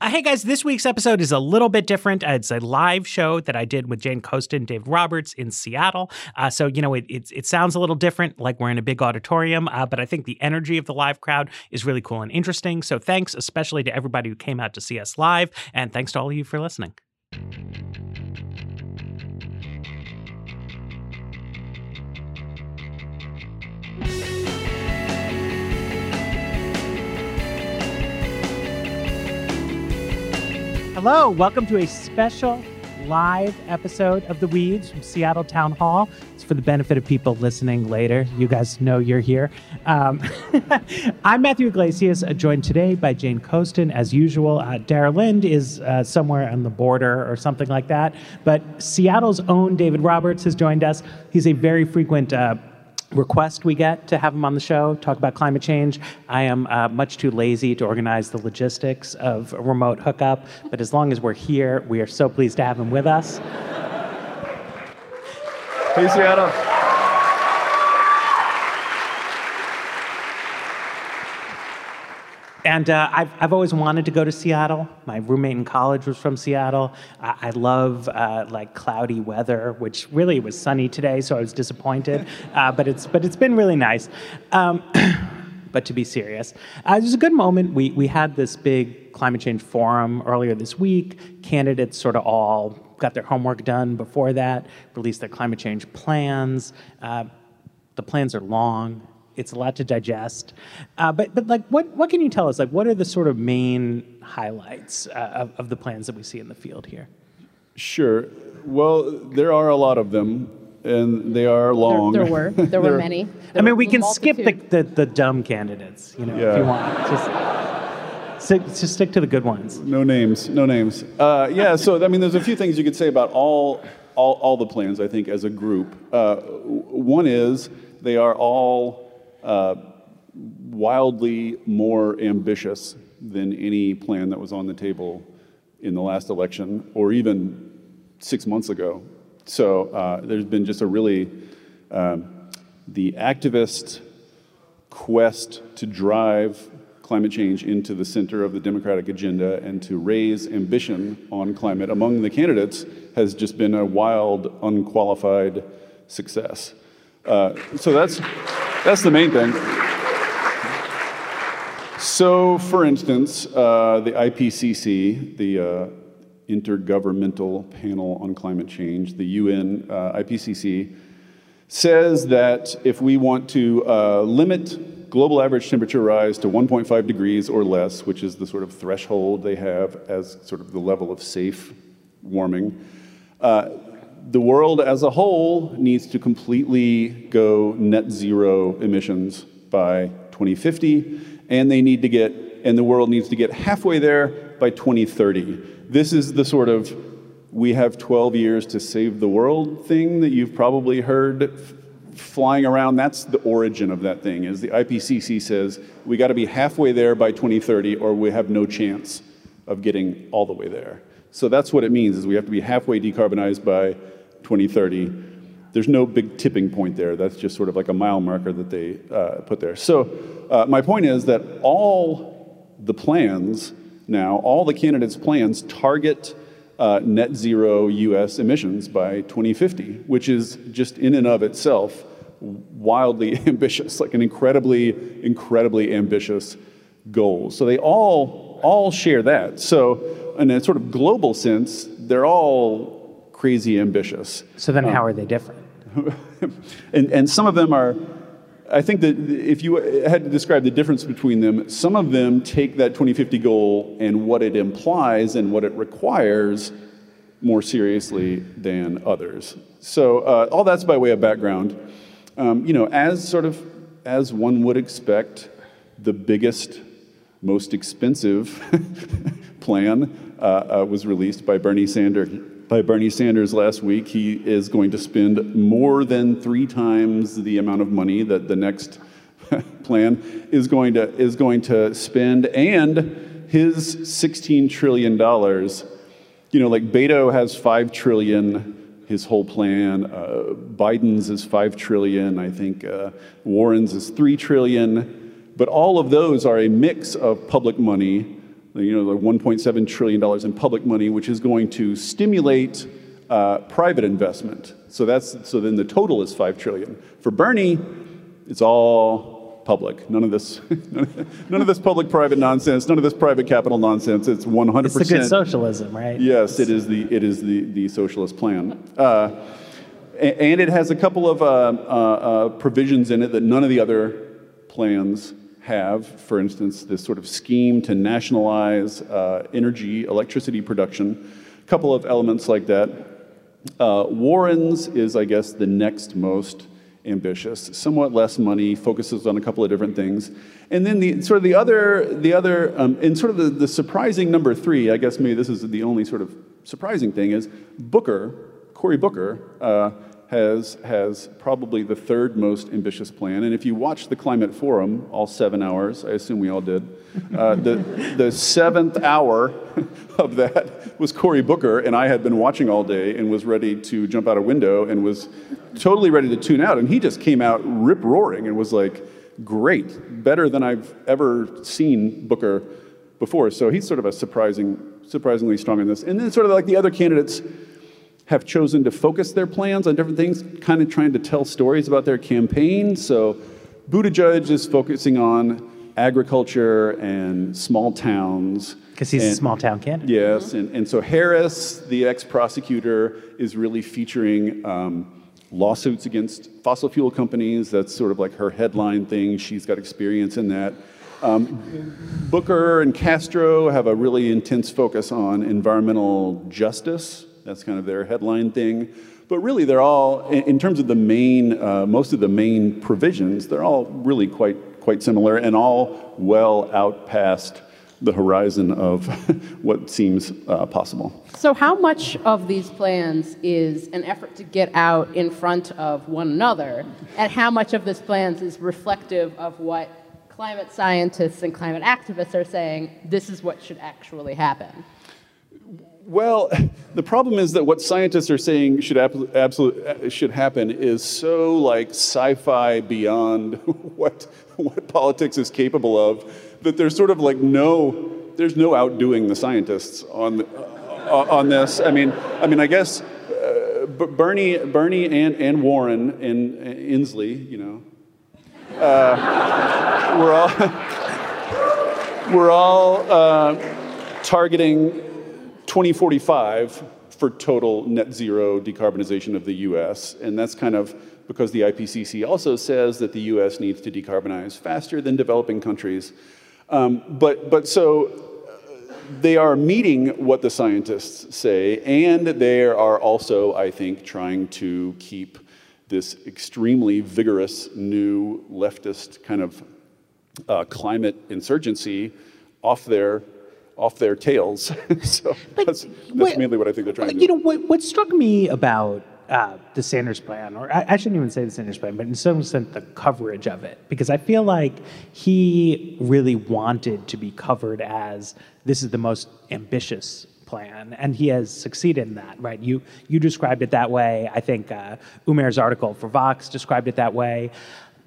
Uh, hey guys, this week's episode is a little bit different. Uh, it's a live show that I did with Jane Coaston, Dave Roberts in Seattle. Uh, so you know, it, it, it sounds a little different, like we're in a big auditorium. Uh, but I think the energy of the live crowd is really cool and interesting. So thanks, especially to everybody who came out to see us live, and thanks to all of you for listening. Hello, welcome to a special live episode of The Weeds from Seattle Town Hall. It's for the benefit of people listening later. You guys know you're here. Um, I'm Matthew Yglesias, uh, joined today by Jane Coaston, as usual. Uh, Dara Lind is uh, somewhere on the border or something like that. But Seattle's own David Roberts has joined us. He's a very frequent uh, request we get to have him on the show, talk about climate change. I am uh, much too lazy to organize the logistics of a remote hookup, but as long as we're here, we are so pleased to have him with us. Hey, Seattle. And uh, I've, I've always wanted to go to Seattle. My roommate in college was from Seattle. I, I love uh, like cloudy weather, which really was sunny today, so I was disappointed. Uh, but it's but it's been really nice. Um, but to be serious, uh, it was a good moment. We we had this big climate change forum earlier this week. Candidates sort of all got their homework done before that, released their climate change plans. Uh, the plans are long it's a lot to digest. Uh, but but like, what what can you tell us? Like, what are the sort of main highlights uh, of, of the plans that we see in the field here? Sure. Well, there are a lot of them, and they are long. There, there were. There were many. There I mean, we can skip the, the, the dumb candidates, you know, Yeah. if you want. Just stick, just stick to the good ones. No names. No names. Uh, yeah. So I mean, there's a few things you could say about all all, all the plans. I think as a group. Uh, w- one is they are all uh, wildly more ambitious than any plan that was on the table in the last election, or even six months ago. So uh, there's been just a really um, the activist quest to drive climate change into the center of the Democratic agenda and to raise ambition on climate among the candidates has just been a wild, unqualified success. Uh, so that's, that's the main thing. So, for instance, uh, the IPCC, the uh, Intergovernmental Panel on Climate Change, the UN uh, IPCC, says that if we want to uh, limit global average temperature rise to 1.5 degrees or less, which is the sort of threshold they have as sort of the level of safe warming, uh, the world as a whole needs to completely go net zero emissions by 2050, and they need to get, and the world needs to get halfway there by 2030. This is the sort of we have 12 years to save the world thing that you've probably heard flying around. That's the origin of that thing. Is the IPCC says we got to be halfway there by 2030, or we have no chance of getting all the way there. So that's what it means: is we have to be halfway decarbonized by 2030. There's no big tipping point there. That's just sort of like a mile marker that they uh, put there. So uh, my point is that all the plans now, all the candidates' plans target uh, net zero US emissions by 2050, which is just in and of itself wildly ambitious, like an incredibly, incredibly ambitious goal. So they all all all share that. So, in a sort of global sense, they're all crazy ambitious. So then, how are they different? and and some of them are. I think that if you had to describe the difference between them, some of them take that 2050 goal and what it implies and what it requires more seriously than others. So uh, all that's by way of background. Um, you know, as sort of as one would expect, the biggest, most expensive plan uh, uh, was released by Bernie Sanders. By Bernie Sanders last week, he is going to spend more than three times the amount of money that the next plan is going to is going to spend, and his 16 trillion dollars. You know, like Beto has five trillion his whole plan. Uh, Biden's is five trillion. I think uh, Warren's is three trillion. But all of those are a mix of public money. You know, the 1.7 trillion dollars in public money, which is going to stimulate uh, private investment. So that's so then the total is five trillion. For Bernie, it's all public. None of this, none of this public-private nonsense. None of this private capital nonsense. It's 100. It's the good socialism, right? Yes, it is the it is the the socialist plan, uh, and it has a couple of uh, uh, uh, provisions in it that none of the other plans have. For instance, this sort of scheme to nationalize uh, energy, electricity production. A couple of elements like that. Uh, Warren's is, I guess, the next most ambitious, somewhat less money, focuses on a couple of different things. And then the sort of the other, the other, um, and sort of the, the surprising number three, I guess maybe this is the only sort of surprising thing, is Booker, Cory Booker, uh, has, has probably the third most ambitious plan. And if you watch the Climate Forum, all seven hours, I assume we all did, uh, the, the seventh hour of that was Cory Booker, and I had been watching all day and was ready to jump out a window and was totally ready to tune out. And he just came out rip roaring and was like, great, better than I've ever seen Booker before. So he's sort of a surprising, surprisingly strong in this. And then sort of like the other candidates, have chosen to focus their plans on different things, kind of trying to tell stories about their campaign. So Buttigieg is focusing on agriculture and small towns. Because he's and, a small town candidate. Yes, and, and so Harris, the ex prosecutor, is really featuring um, lawsuits against fossil fuel companies. That's sort of like her headline thing. She's got experience in that. Um, Booker and Castro have a really intense focus on environmental justice that's kind of their headline thing. But really, they're all, in terms of the main, uh, most of the main provisions, they're all really quite, quite similar and all well out past the horizon of what seems uh, possible. So, how much of these plans is an effort to get out in front of one another, and how much of this plans is reflective of what climate scientists and climate activists are saying this is what should actually happen? Well, the problem is that what scientists are saying should absolutely uh, should happen is so like sci-fi beyond what what politics is capable of that there's sort of like no there's no outdoing the scientists on uh, on this. I mean, I mean, I guess uh, Bernie Bernie and and Warren and, and Inslee, you know, uh, we're all we're all uh, targeting 2045 for total net zero decarbonization of the US. And that's kind of because the IPCC also says that the US needs to decarbonize faster than developing countries. Um, but, but so uh, they are meeting what the scientists say, and they are also, I think, trying to keep this extremely vigorous new leftist kind of uh, climate insurgency off their off their tails. so but that's, that's what, mainly what I think they're trying to do. You know, what, what struck me about uh, the Sanders plan, or I, I, shouldn't even say the Sanders plan, but in some sense the coverage of it, because I feel like he really wanted to be covered as this is the most ambitious plan, and he has succeeded in that, right? You you described it that way. I think uh, Umair's article for Vox described it that way.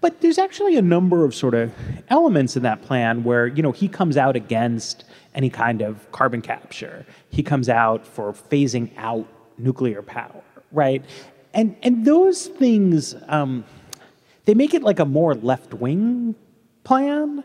But there's actually a number of sort of elements in that plan where you know he comes out against any kind of carbon capture. He comes out for phasing out nuclear power, right? And and those things, um, they make it like a more left wing plan,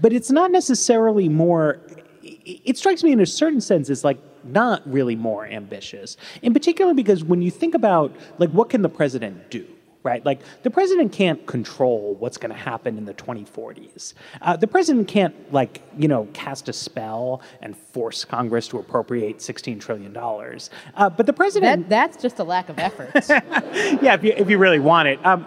but it's not necessarily more. it, strikes me in a certain sense as like not really more ambitious. In particular, because when you think about like what can the president do? Right? Like the president can't control what's going to happen in the 2040s. Uh, the president can't, like, you know, cast a spell and force Congress to appropriate 16 trillion dollars. Uh, but the president that, that's just a lack of effort. yeah, if you, if you really want it. Um,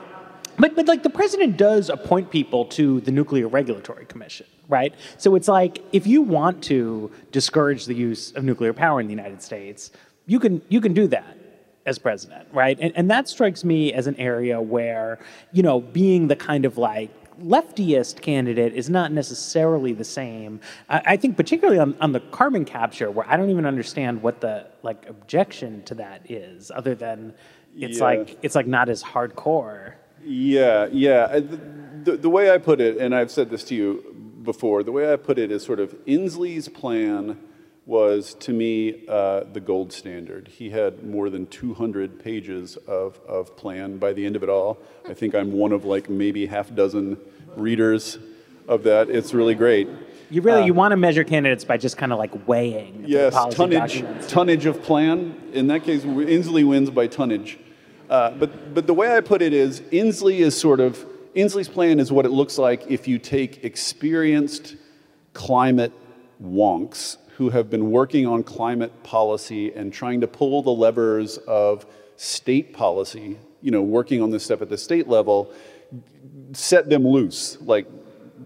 but, but like the president does appoint people to the Nuclear Regulatory Commission, right? So it's like if you want to discourage the use of nuclear power in the United States, you can you can do that as president, right? And, and that strikes me as an area where, you know, being the kind of like leftiest candidate is not necessarily the same. I, I think particularly on, on the carbon capture, where I don't even understand what the like objection to that is, other than it's Yeah. like it's like not as hardcore. Yeah, yeah. The, the, the way I put it, and I've said this to you before, the way I put it is sort of Inslee's plan was to me uh, the gold standard. He had more than 200 pages of, of plan by the end of it all. I think I'm one of like maybe half dozen readers of that. It's really great. You really you want to measure candidates by just kind of like weighing Yes, tonnage, documents. tonnage of plan. In that case, Inslee wins by tonnage. Uh, but, but the way I put it is, Inslee is sort of, Inslee's plan is what it looks like if you take experienced climate wonks who have been working on climate policy and trying to pull the levers of state policy, you know, working on this stuff at the state level, set them loose, like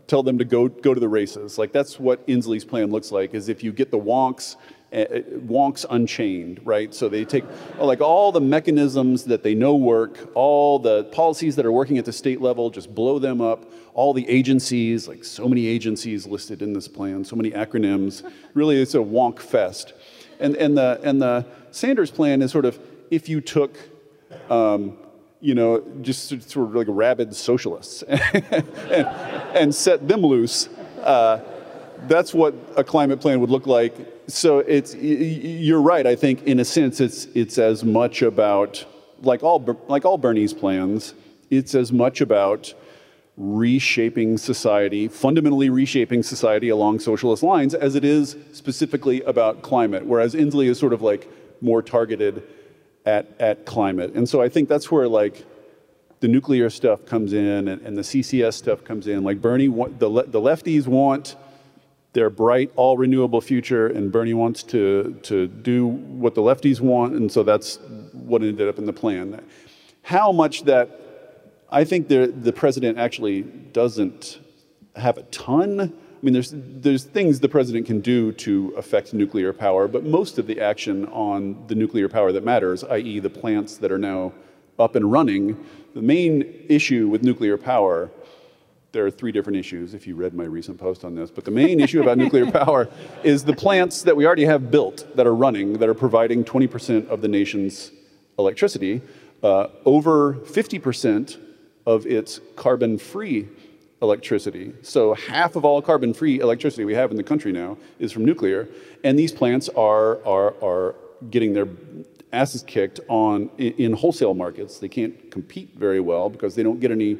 tell them to go go to the races. Like that's what Inslee's plan looks like. Is if you get the wonks, wonks unchained, right? So they take like all the mechanisms that they know work, all the policies that are working at the state level, just blow them up. All the agencies, like so many agencies listed in this plan, so many acronyms. Really, it's a wonk fest. And and the and the Sanders plan is sort of if you took um, you know, just sort of like rabid socialists and, and set them loose. Uh, that's what a climate plan would look like. So it's you're right. I think in a sense it's it's as much about like all like all Bernie's plans. It's as much about reshaping society, fundamentally reshaping society along socialist lines, as it is specifically about climate. Whereas Inslee is sort of like more targeted at, at climate. And so I think that's where like the nuclear stuff comes in and, and the CCS stuff comes in. Like Bernie, the, the lefties want their bright, all renewable future, and Bernie wants to, to do what the lefties want, and so that's what ended up in the plan. How much that I think the, the president actually doesn't have a ton. I mean, there's, there's things the president can do to affect nuclear power, but most of the action on the nuclear power that matters, i.e., the plants that are now up and running, the main issue with nuclear power, there are three different issues if you read my recent post on this, but the main issue about nuclear power is the plants that we already have built that are running, that are providing 20% of the nation's electricity. Uh, over 50% of its carbon free electricity. So half of all carbon free electricity we have in the country now is from nuclear. And these plants are, are, are getting their asses kicked on in, in wholesale markets. They can't compete very well because they don't get any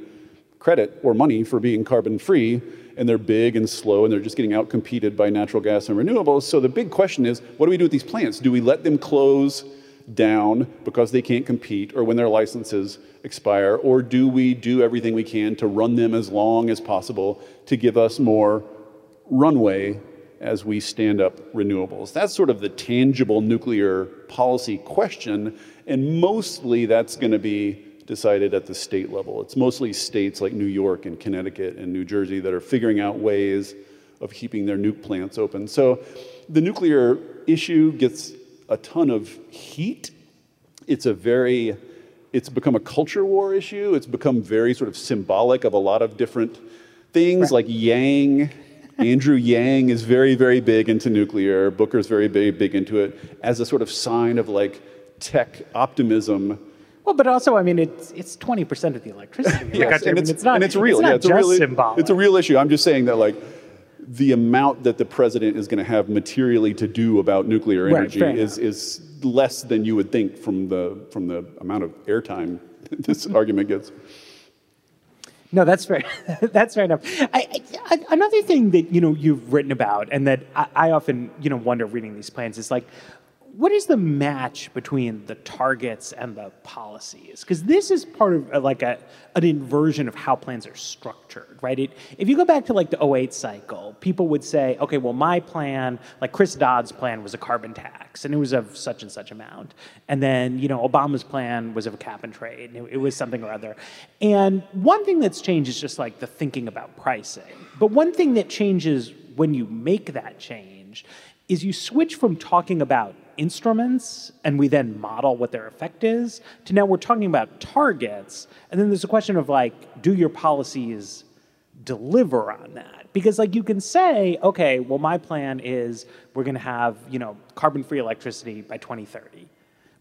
credit or money for being carbon free. And they're big and slow and they're just getting outcompeted by natural gas and renewables. So the big question is what do we do with these plants? Do we let them close? down because they can't compete or when their licenses expire? Or do we do everything we can to run them as long as possible to give us more runway as we stand up renewables? That's sort of the tangible nuclear policy question, and mostly that's going to be decided at the state level. It's mostly states like New York and Connecticut and New Jersey that are figuring out ways of keeping their nuke plants open. So the nuclear issue gets a ton of heat. It's a very, it's become a culture war issue. It's become very sort of symbolic of a lot of different things like Yang. Andrew Yang is very, very big into nuclear. Booker's very, very big into it as a sort of sign of like tech optimism. Well, but also, I mean, it's it's twenty percent of the electricity. Yes, country. I and mean, it's, it's not. and it's real. not yeah, it's a just real, symbolic. It's a real issue. I'm just saying that like the amount that the president is going to have materially to do about nuclear energy fair is is less than you would think from the from the amount of airtime this argument gets. No, that's fair. that's fair enough. I, I, another thing that you know you've written about, and that I, I often you know wonder reading these plans is like, what is the match between the targets and the policies? Because this is part of uh, like a, an inversion of how plans are structured, right? It, if you go back to like the 08 cycle, people would say, okay, well, my plan, like Chris Dodd's plan was a carbon tax, and it was of such and such amount. And then, you know, Obama's plan was of a cap and trade, and it, it was something or other. And one thing that's changed is just like the thinking about pricing. But one thing that changes when you make that change is you switch from talking about instruments and we then model what their effect is to now we're talking about targets and then there's a question of like do your policies deliver on that because like you can say okay well my plan is we're going to have you know carbon free electricity by 2030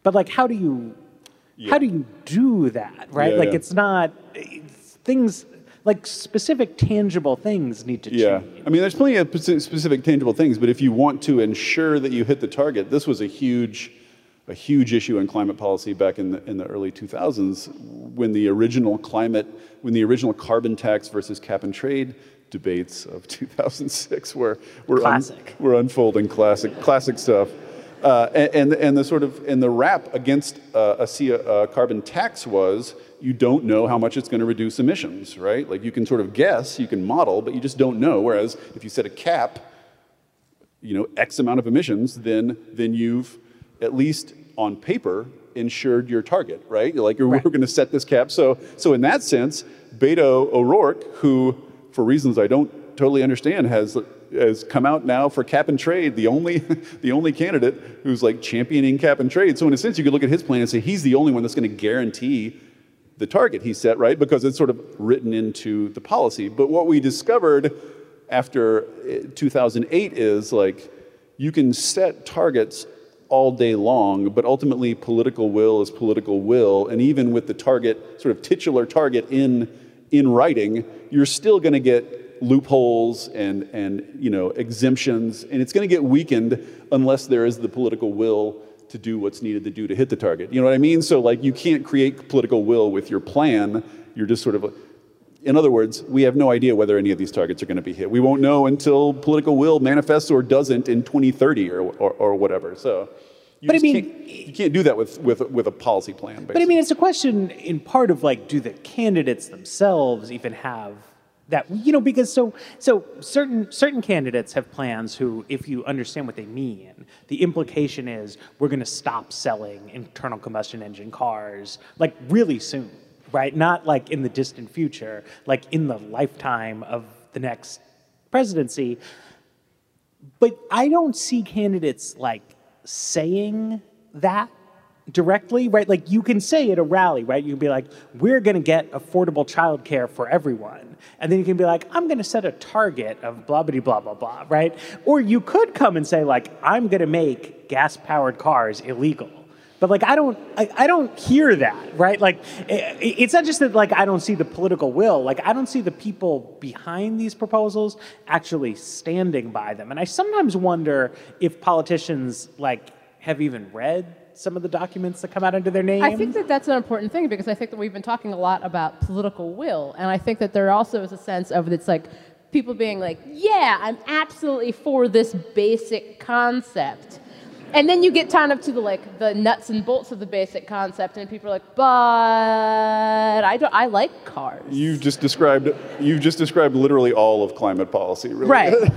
but like how do you yeah. how do you do that right yeah, like yeah. it's not it's things like specific tangible things need to yeah. change. I mean, there's plenty of specific tangible things, but if you want to ensure that you hit the target, this was a huge, a huge issue in climate policy back in the, in the early 2000s when the original climate, when the original carbon tax versus cap and trade debates of 2006 were, were, un, were unfolding classic, classic stuff. Uh, and, and the sort of and the rap against uh, a, a carbon tax was you don't know how much it's going to reduce emissions, right? Like you can sort of guess, you can model, but you just don't know. Whereas if you set a cap, you know, X amount of emissions, then then you've at least on paper ensured your target, right? You're like, right. we're going to set this cap. So so in that sense, Beto O'Rourke, who for reasons I don't totally understand, has has come out now for cap and trade, the only the only candidate who's like championing cap and trade. So in a sense, you could look at his plan and say he's the only one that's going to guarantee the target he set, right? Because it's sort of written into the policy. But what we discovered after eh, 2008 is like you can set targets all day long, but ultimately political will is political will. And even with the target, sort of titular target in, in writing, you're still going to get loopholes and, and you know, exemptions, and it's going to get weakened unless there is the political will to do what's needed to do to hit the target. You know what I mean? So, like, you can't create political will with your plan. You're just sort of, in other words, we have no idea whether any of these targets are going to be hit. We won't know until political will manifests or doesn't in 2030 or, or, or whatever. So, you but I mean, can't, you can't do that with, with, with a policy plan. Basically. But I mean, it's a question in part of like, do the candidates themselves even have that you know because so so certain certain candidates have plans who if you understand what they mean the implication is we're going to stop selling internal combustion engine cars like really soon right? Not like in the distant future like in the lifetime of the next presidency. But i don't see candidates like saying that directly, right? Like you can say at a rally, right? You can be like, we're going to get affordable childcare for everyone. And then you can be like, I'm going to set a target of blah, blah, blah, blah, blah, right? Or you could come and say, like, I'm going to make gas powered cars illegal. But like I don't, I, I don't hear that, right? Like it, it's not just that like I don't see the political will. Like I don't see the people behind these proposals actually standing by them. And I sometimes wonder if politicians like have even read some of the documents that come out under their name? I think that that's an important thing because I think that we've been talking a lot about political will, and I think that there also is a sense of it's like people being like, "Yeah, I'm absolutely for this basic concept." And then you get kind of to the like the nuts and bolts of the basic concept, and people are like, "But I don't. I like cars." You've just described. You've just described literally all of climate policy, really. Right.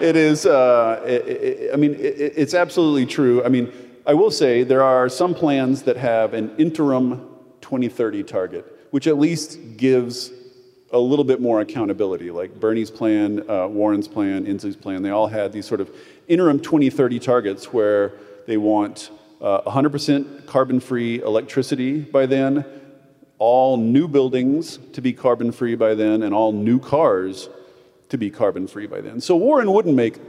it is. Uh, it, it, I mean, it, it's absolutely true. I mean, I will say there are some plans that have an interim 2030 target, which at least gives a little bit more accountability. Like Bernie's plan, uh, Warren's plan, Inslee's plan, they all had these sort of interim 2030 targets where they want uh, 100% carbon free electricity by then, all new buildings to be carbon free by then, and all new cars to be carbon free by then. So Warren wouldn't make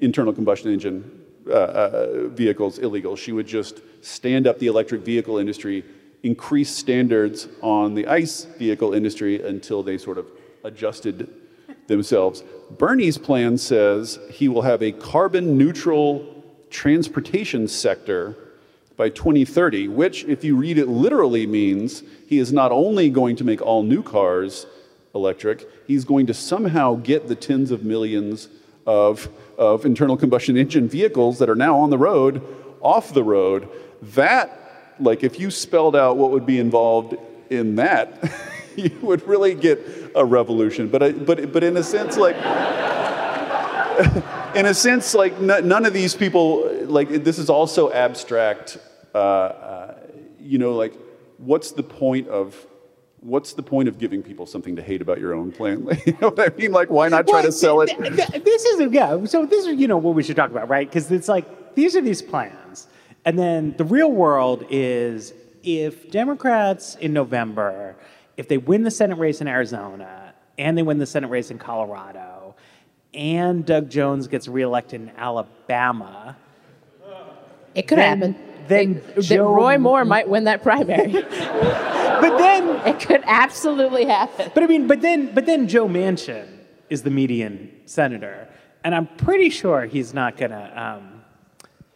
internal combustion engine uh, uh, vehicles illegal. She would just stand up the electric vehicle industry, increase standards on the ICE vehicle industry until they sort of adjusted themselves. Bernie's plan says he will have a carbon neutral transportation sector by 2030, which, if you read it literally, means he is not only going to make all new cars electric. He's going to somehow get the tens of millions of, of internal combustion engine vehicles that are now on the road off the road. That, like, if you spelled out what would be involved in that, you would really get a revolution. But, I, but, but in a sense, like, in a sense, like, n- none of these people, like, this is also abstract. Uh, uh, you know, like, what's the point of what's the point of giving people something to hate about your own plan? you know what I mean? Like, why not try well, to sell it? Th- th- this is yeah. So this is you know what we should talk about, right? Because it's like these are these plans, and then the real world is if Democrats in November, if they win the Senate race in Arizona and they win the Senate race in Colorado, and Doug Jones gets reelected in Alabama, it could then, happen. Then, Joe, Roy Moore might win that primary. but then it could absolutely happen. But I mean, but then, but then Joe Manchin is the median senator, and I'm pretty sure he's not going to um,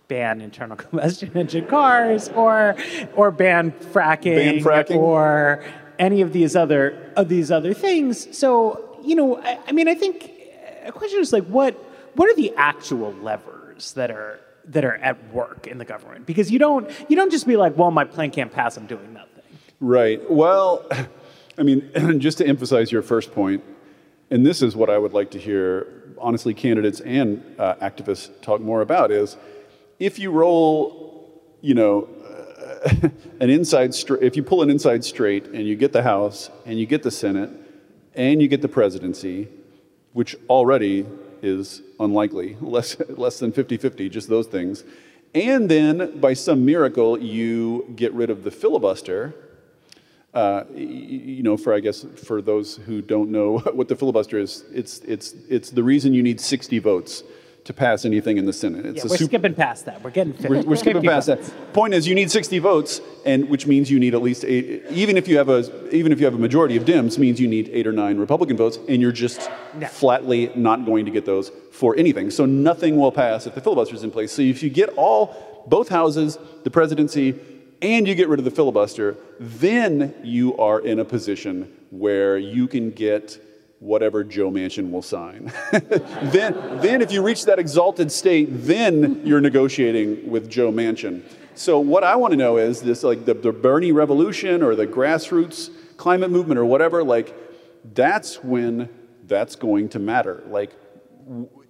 ban internal combustion engine cars or or ban fracking, ban fracking, or any of these other of these other things. So you know, I, I mean, I think a question is like, what what are the actual levers that are that are at work in the government because you don't you don't just be like well my plan can't pass i'm doing nothing Right. Well, I mean, just to emphasize your first point, and this is what I would like to hear, honestly, candidates and uh, activists talk more about is if you roll, you know, uh, an inside straight, if you pull an inside straight and you get the House and you get the Senate and you get the presidency, which already is unlikely, less, less than 50 50, just those things. And then by some miracle, you get rid of the filibuster uh, you know, for I guess for those who don't know what the filibuster is, it's it's it's the reason you need 60 votes to pass anything in the Senate. It's yeah, we're super, skipping past that. We're getting 50, we're, we're skipping past votes. that. Point is, you need 60 votes, and which means you need at least eight. Even if you have a even if you have a majority of Dems, means you need eight or nine Republican votes, and you're just no. flatly not going to get those for anything. So nothing will pass if the filibuster is in place. So if you get all both houses, the presidency, and you get rid of the filibuster, then you are in a position where you can get whatever Joe Manchin will sign. then, then, if you reach that exalted state, then you're negotiating with Joe Manchin. So, what I want to know is this like the, the Bernie revolution or the grassroots climate movement or whatever, like, that's when that's going to matter. Like,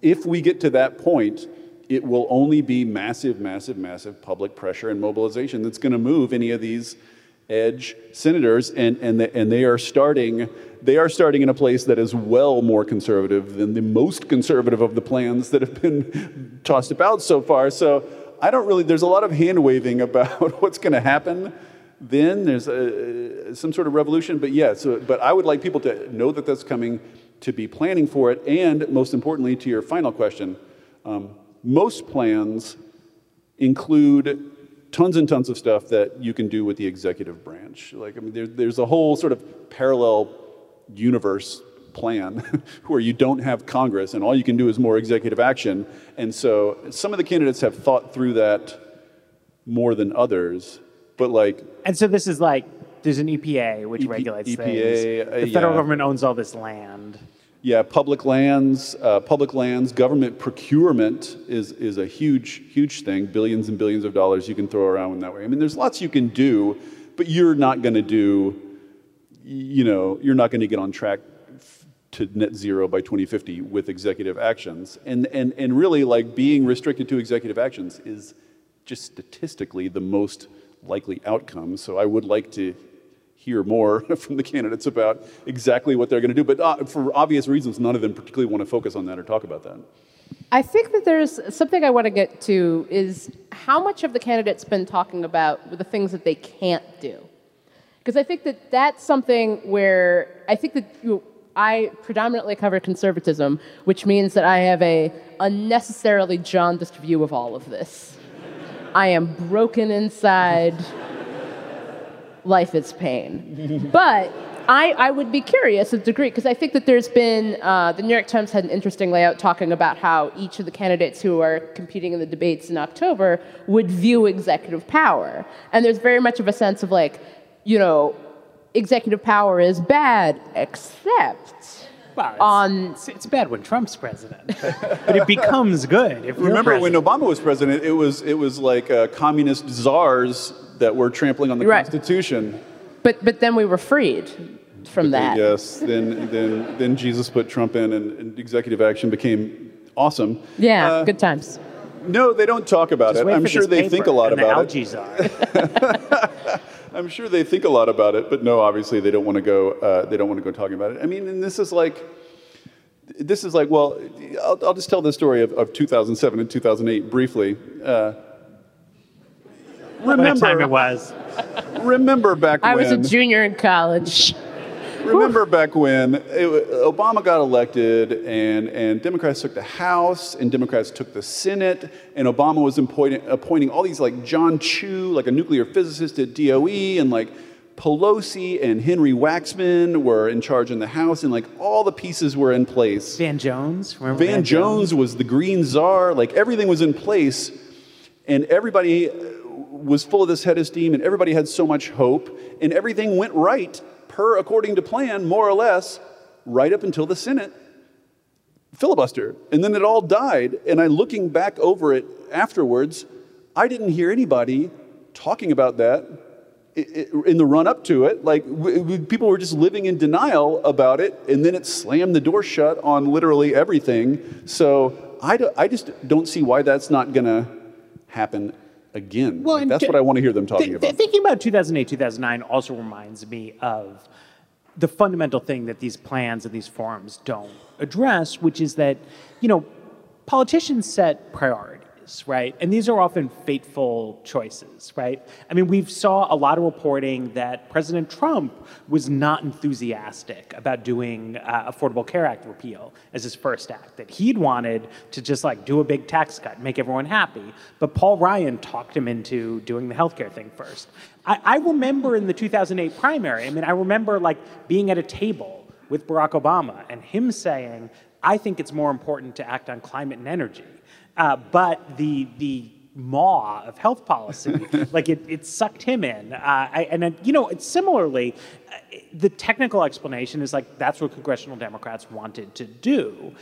if we get to that point, it will only be massive, massive, massive public pressure and mobilization that's going to move any of these edge senators, and, and, the, and they are starting they are starting in a place that is well more conservative than the most conservative of the plans that have been tossed about so far. So I don't really. There's a lot of hand waving about what's going to happen. Then there's a, some sort of revolution, but yeah. So, but I would like people to know that that's coming, to be planning for it, and most importantly, to your final question. Um, most plans include tons and tons of stuff that you can do with the executive branch. Like, I mean, there, there's a whole sort of parallel universe plan where you don't have Congress and all you can do is more executive action. And so some of the candidates have thought through that more than others. But like, and so this is like there's an EPA which EP, regulates EPA, things. The federal yeah. government owns all this land. Yeah, public lands, uh, public lands, government procurement is, is a huge, huge thing. Billions and billions of dollars you can throw around in that way. I mean, there's lots you can do, but you're not going to do, you know, you're not going to get on track to net zero by 2050 with executive actions. And, and, and really, like, being restricted to executive actions is just statistically the most likely outcome. So I would like to hear more from the candidates about exactly what they're going to do. But uh, for obvious reasons, none of them particularly want to focus on that or talk about that. I think that there's something I want to get to is how much of the candidates been talking about the things that they can't do. Because I think that that's something where I think that you, I predominantly cover conservatism, which means that I have a unnecessarily jaundiced view of all of this. I am broken inside life is pain. but I, I would be curious a degree, because I think that there's been, uh, the New York Times had an interesting layout talking about how each of the candidates who are competing in the debates in October would view executive power. And there's very much of a sense of like, you know, executive power is bad, except Well, it's, on it's, it's bad when Trump's president, but, but it becomes good if Remember when. Obama was president, it was it was like uh, communist czars that were trampling on the Right. Constitution. but but then we were freed from that. Yes. Then then then Jesus put Trump in, and, and executive action became awesome. Yeah, Uh, good times. No, they don't talk about Just it. I'm sure they think a lot and about the it. algae czar. I'm sure they think a lot about it, but no, obviously they don't want to go. Uh, they don't want to go talking about it. I mean, and this is like, this is like. Well, I'll, I'll just tell the story of, of 2007 and 2008 briefly. Uh, what time it remember, was. remember back I when. I was a junior in college. Remember back when it, Obama got elected and, and Democrats took the House and Democrats took the Senate and Obama was appointing, appointing all these like John Chu, like a nuclear physicist at DOE and like Pelosi and Henry Waxman were in charge in the House and like all the pieces were in place. Van Jones. Remember Van Jones was the green czar. Like everything was in place, and everybody uh, was full of this head of steam, and everybody had so much hope, and everything went right per according to plan, more or less, right up until the Senate filibuster, and then it all died. And I, looking back over it afterwards, I didn't hear anybody talking about that in the run up to it. Like people were just living in denial about it, and then it slammed the door shut on literally everything. So I, I just don't see why that's not going to happen again. Like, that's what I want to hear them talking Th- about. Thinking about 2008, 2009 also reminds me of the fundamental thing that these plans and these forums don't address, which is that, you know, politicians set priorities, right? And these are often fateful choices, right? I mean, we've saw a lot of reporting that President Trump was not enthusiastic about doing uh, Affordable Care Act repeal as his first act, that he'd wanted to just like do a big tax cut, make everyone happy. But Paul Ryan talked him into doing the healthcare thing first. I, I remember in the 2008 primary, I mean, I remember like being at a table with Barack Obama and him saying, I think it's more important to act on climate and energy. Uh, but the, the maw of health policy, like it, it sucked him in. Uh, I, and then, you know, it's similarly, uh, the technical explanation is like that's what congressional Democrats wanted to do.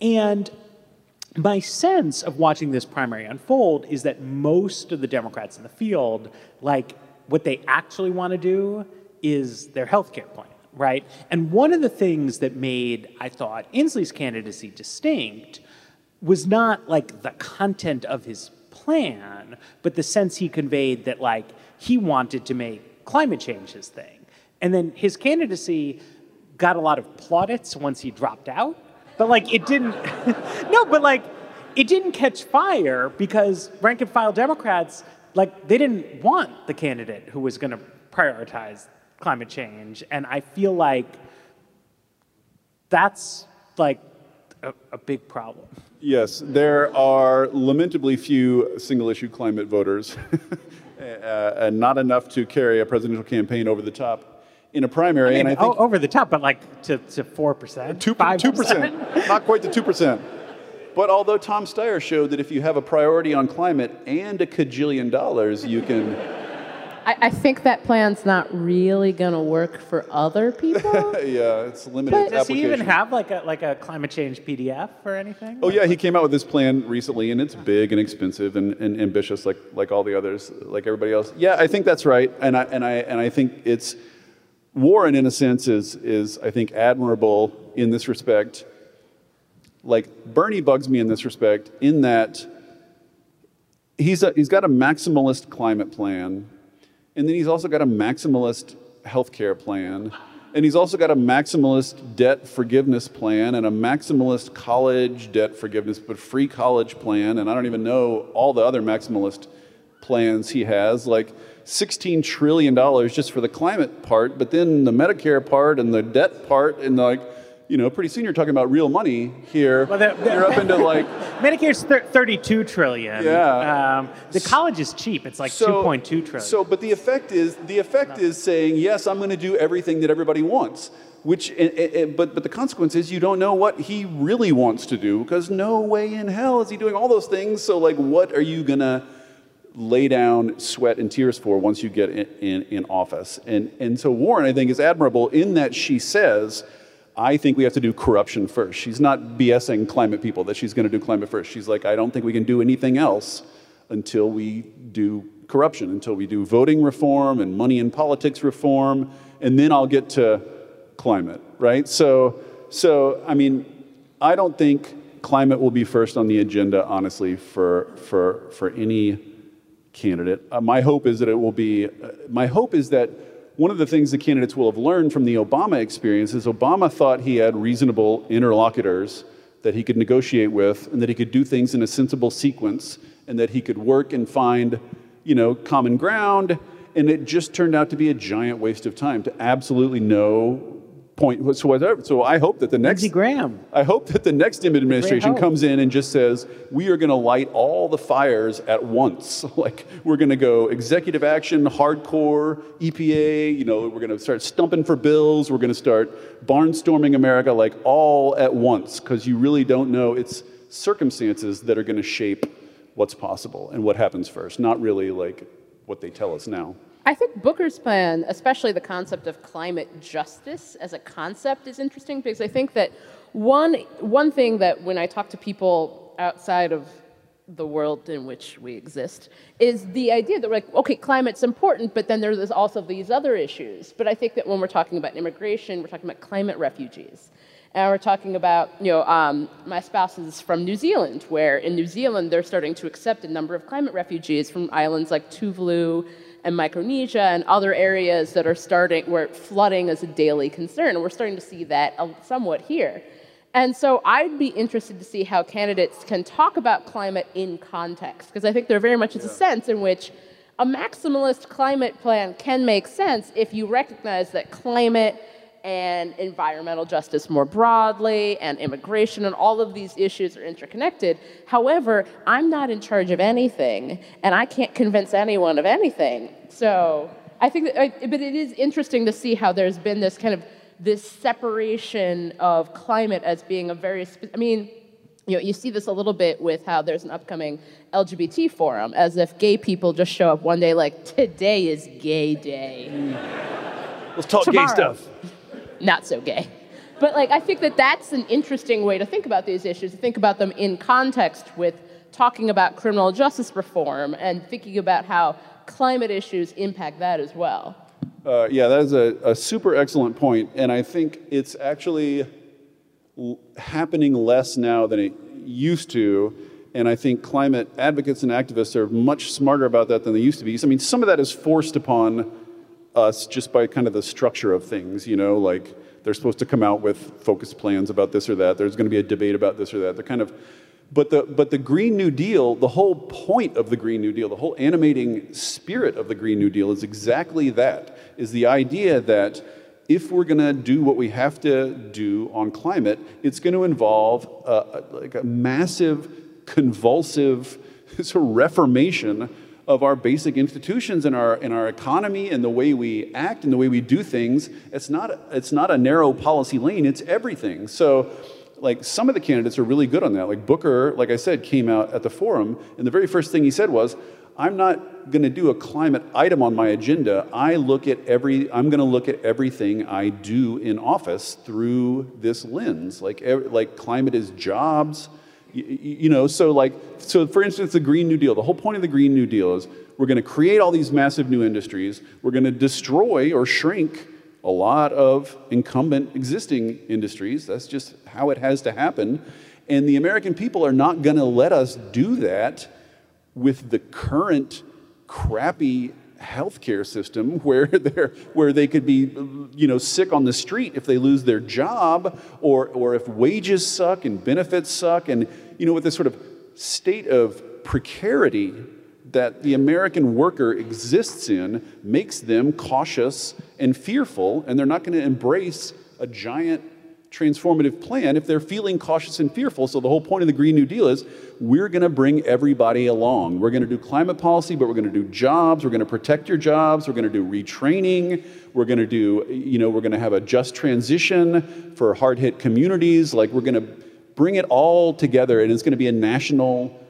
And my sense of watching this primary unfold is that most of the Democrats in the field, like what they actually want to do is their health care plan, right? And one of the things that made, I thought, Inslee's candidacy distinct was not like the content of his plan, but the sense he conveyed that like he wanted to make climate change his thing. And then his candidacy got a lot of plaudits once he dropped out. But like it didn't No, but like it didn't catch fire because rank and file Democrats like they didn't want the candidate who was going to prioritize climate change and I feel like that's like a, a big problem. Yes, there are lamentably few single issue climate voters, uh, and not enough to carry a presidential campaign over the top in a primary. and I think over the top, but like to to four percent, two percent, not quite to two percent. But although Tom Steyer showed that if you have a priority on climate and a cajillion dollars, you can. I, I think that plan's not really going to work for other people. yeah, it's limited But- Does he even have like a like a climate change PDF or anything? Oh yeah, he came out with this plan recently, and it's big and expensive and, and ambitious, like like all the others, like everybody else. Yeah, I think that's right, and I and I and I think it's Warren, in a sense, is is I think admirable in this respect. Like Bernie bugs me in this respect, in that he's a, he's got a maximalist climate plan, and then he's also got a maximalist healthcare plan, and he's also got a maximalist debt forgiveness plan and a maximalist college debt forgiveness, but free college plan, and I don't even know all the other maximalist plans he has, like $16 trillion just for the climate part, but then the Medicare part and the debt part, and like, you know, pretty soon you're talking about real money here. Well, the- the- you're up into like Medicare's thir- 32 trillion. Yeah. Um, the college is cheap. It's like 2.2 trillion. So, but the effect is the effect is saying yes, I'm going to do everything that everybody wants. Which, eh, eh, eh, but but the consequence is you don't know what he really wants to do because no way in hell is he doing all those things. So like, what are you gonna lay down sweat and tears for once you get in, in, in, office. And, and so Warren, I think, is admirable in that she says, I think we have to do corruption first. She's not BSing climate people that she's going to do climate first. She's like, I don't think we can do anything else until we do corruption, until we do voting reform and money in politics reform, and then I'll get to climate, right? So, so I mean, I don't think climate will be first on the agenda, honestly, for, for, for any candidate. Uh, my hope is that it will be, uh, my hope is that one of the things the candidates will have learned from the Obama experience is Obama thought he had reasonable interlocutors that he could negotiate with and that he could do things in a sensible sequence and that he could work and find, you know, common ground. And it just turned out to be a giant waste of time to absolutely know point whatsoever. So I hope that the next Lindsey Graham. I hope that the next administration comes in and just says we are going to light all the fires at once. like we're going to go executive action, hardcore, EPA. You know, we're going to start stumping for bills. We're going to start barnstorming America like all at once because you really don't know. It's circumstances that are going to shape what's possible and what happens first, not really like what they tell us now. I think Booker's plan, especially the concept of climate justice as a concept, is interesting because I think that one, one thing that when I talk to people outside of the world in which we exist is the idea that we're like okay climate's important but then there's also these other issues. But i think that when we're talking about immigration we're talking about climate refugees. And we're talking about you know um, my spouse is from new zealand where in new zealand they're starting to accept a number of climate refugees from islands like tuvalu and Micronesia and other areas that are starting where flooding is a daily concern. And we're starting to see that uh, somewhat here. And so I'd be interested to see how candidates can talk about climate in context, because I think there very much is a sense in which a maximalist climate plan can make sense if you recognize that climate and environmental justice more broadly, and immigration, and all of these issues are interconnected. However, I'm not in charge of anything, and I can't convince anyone of anything. So I think that, but it is interesting to see how there's been this kind of this separation of climate as being a very, I mean, you know, you see this a little bit with how there's an upcoming LGBT forum, as if gay people just show up one day like, today is gay day. Let's talk Tomorrow. gay stuff not so gay. But like I think that that's an interesting way to think about these issues, to think about them in context with talking about criminal justice reform and thinking about how climate issues impact that as well. Uh, yeah, that is a, a, super excellent point, and I think it's actually happening less now than it used to. And I think climate advocates and activists are much smarter about that than they used to be. I mean, some of that is forced upon us just by kind of the structure of things, you know, like they're supposed to come out with focused plans about this or that. There's going to be a debate about this or that. They're kind of, but the, but the Green New Deal, the whole point of the Green New Deal, the whole animating spirit of the Green New Deal is exactly that, is the idea that if we're going to do what we have to do on climate, it's going to involve a, like a massive, convulsive sort of reformation of our basic institutions and our, in our economy and the way we act and the way we do things. It's not, it's not a narrow policy lane, it's everything. So, like, some of the candidates are really good on that. Like, Booker, like I said, came out at the forum, and the very first thing he said was, I'm not going to do a climate item on my agenda. I look at every, I'm going to look at everything I do in office through this lens. Like, like climate is jobs, you know, so like, so for instance, the Green New Deal, the whole point of the Green New Deal is we're going to create all these massive new industries. We're going to destroy or shrink a lot of incumbent existing industries. That's just how it has to happen. And the American people are not going to let us do that with the current crappy healthcare system where they're where they could be you know sick on the street if they lose their job or or if wages suck and benefits suck. And you know with this sort of state of precarity that the American worker exists in makes them cautious and fearful and they're not going to embrace a giant transformative plan if they're feeling cautious and fearful. So, the whole point of the Green New Deal is we're going to bring everybody along. We're going to do climate policy, but we're going to do jobs. We're going to protect your jobs. We're going to do retraining. We're going to do, you know, we're going to have a just transition for hard hit communities. Like, we're going to bring it all together, and it's going to be a national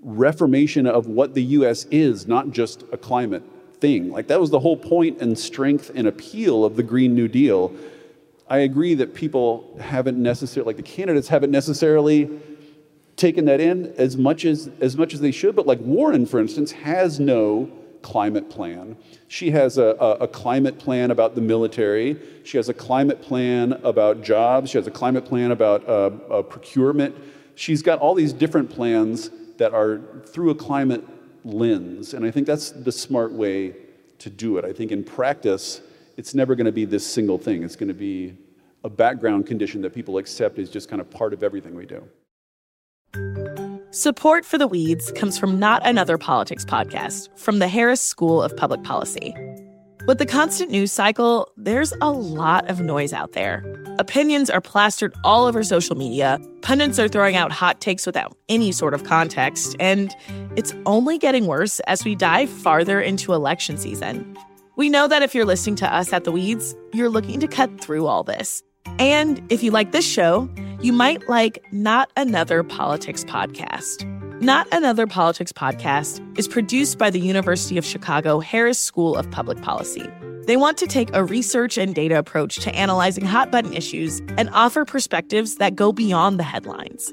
reformation of what the US is, not just a climate thing. Like that was the whole point and strength and appeal of the Green New Deal. I agree that people haven't necessarily, like the candidates haven't necessarily taken that in as much as, as much as they should. But like Warren, for instance, has no climate plan. She has a, a, a, climate plan about the military. She has a climate plan about jobs. She has a climate plan about uh, uh, procurement. She's got all these different plans that are through a climate lens. And I think that's the smart way to do it. I think in practice, it's never going to be this single thing. It's going to be a background condition that people accept as just kind of part of everything we do. Support for The Weeds comes from Not Another Politics podcast from the Harris School of Public Policy. With the constant news cycle, there's a lot of noise out there. Opinions are plastered all over social media, pundits are throwing out hot takes without any sort of context, and it's only getting worse as we dive farther into election season. We know that if you're listening to us at The Weeds, you're looking to cut through all this. And if you like this show, you might like Not Another Politics podcast. Not Another Politics podcast is produced by the University of Chicago Harris School of Public Policy. They want to take a research and data approach to analyzing hot button issues and offer perspectives that go beyond the headlines.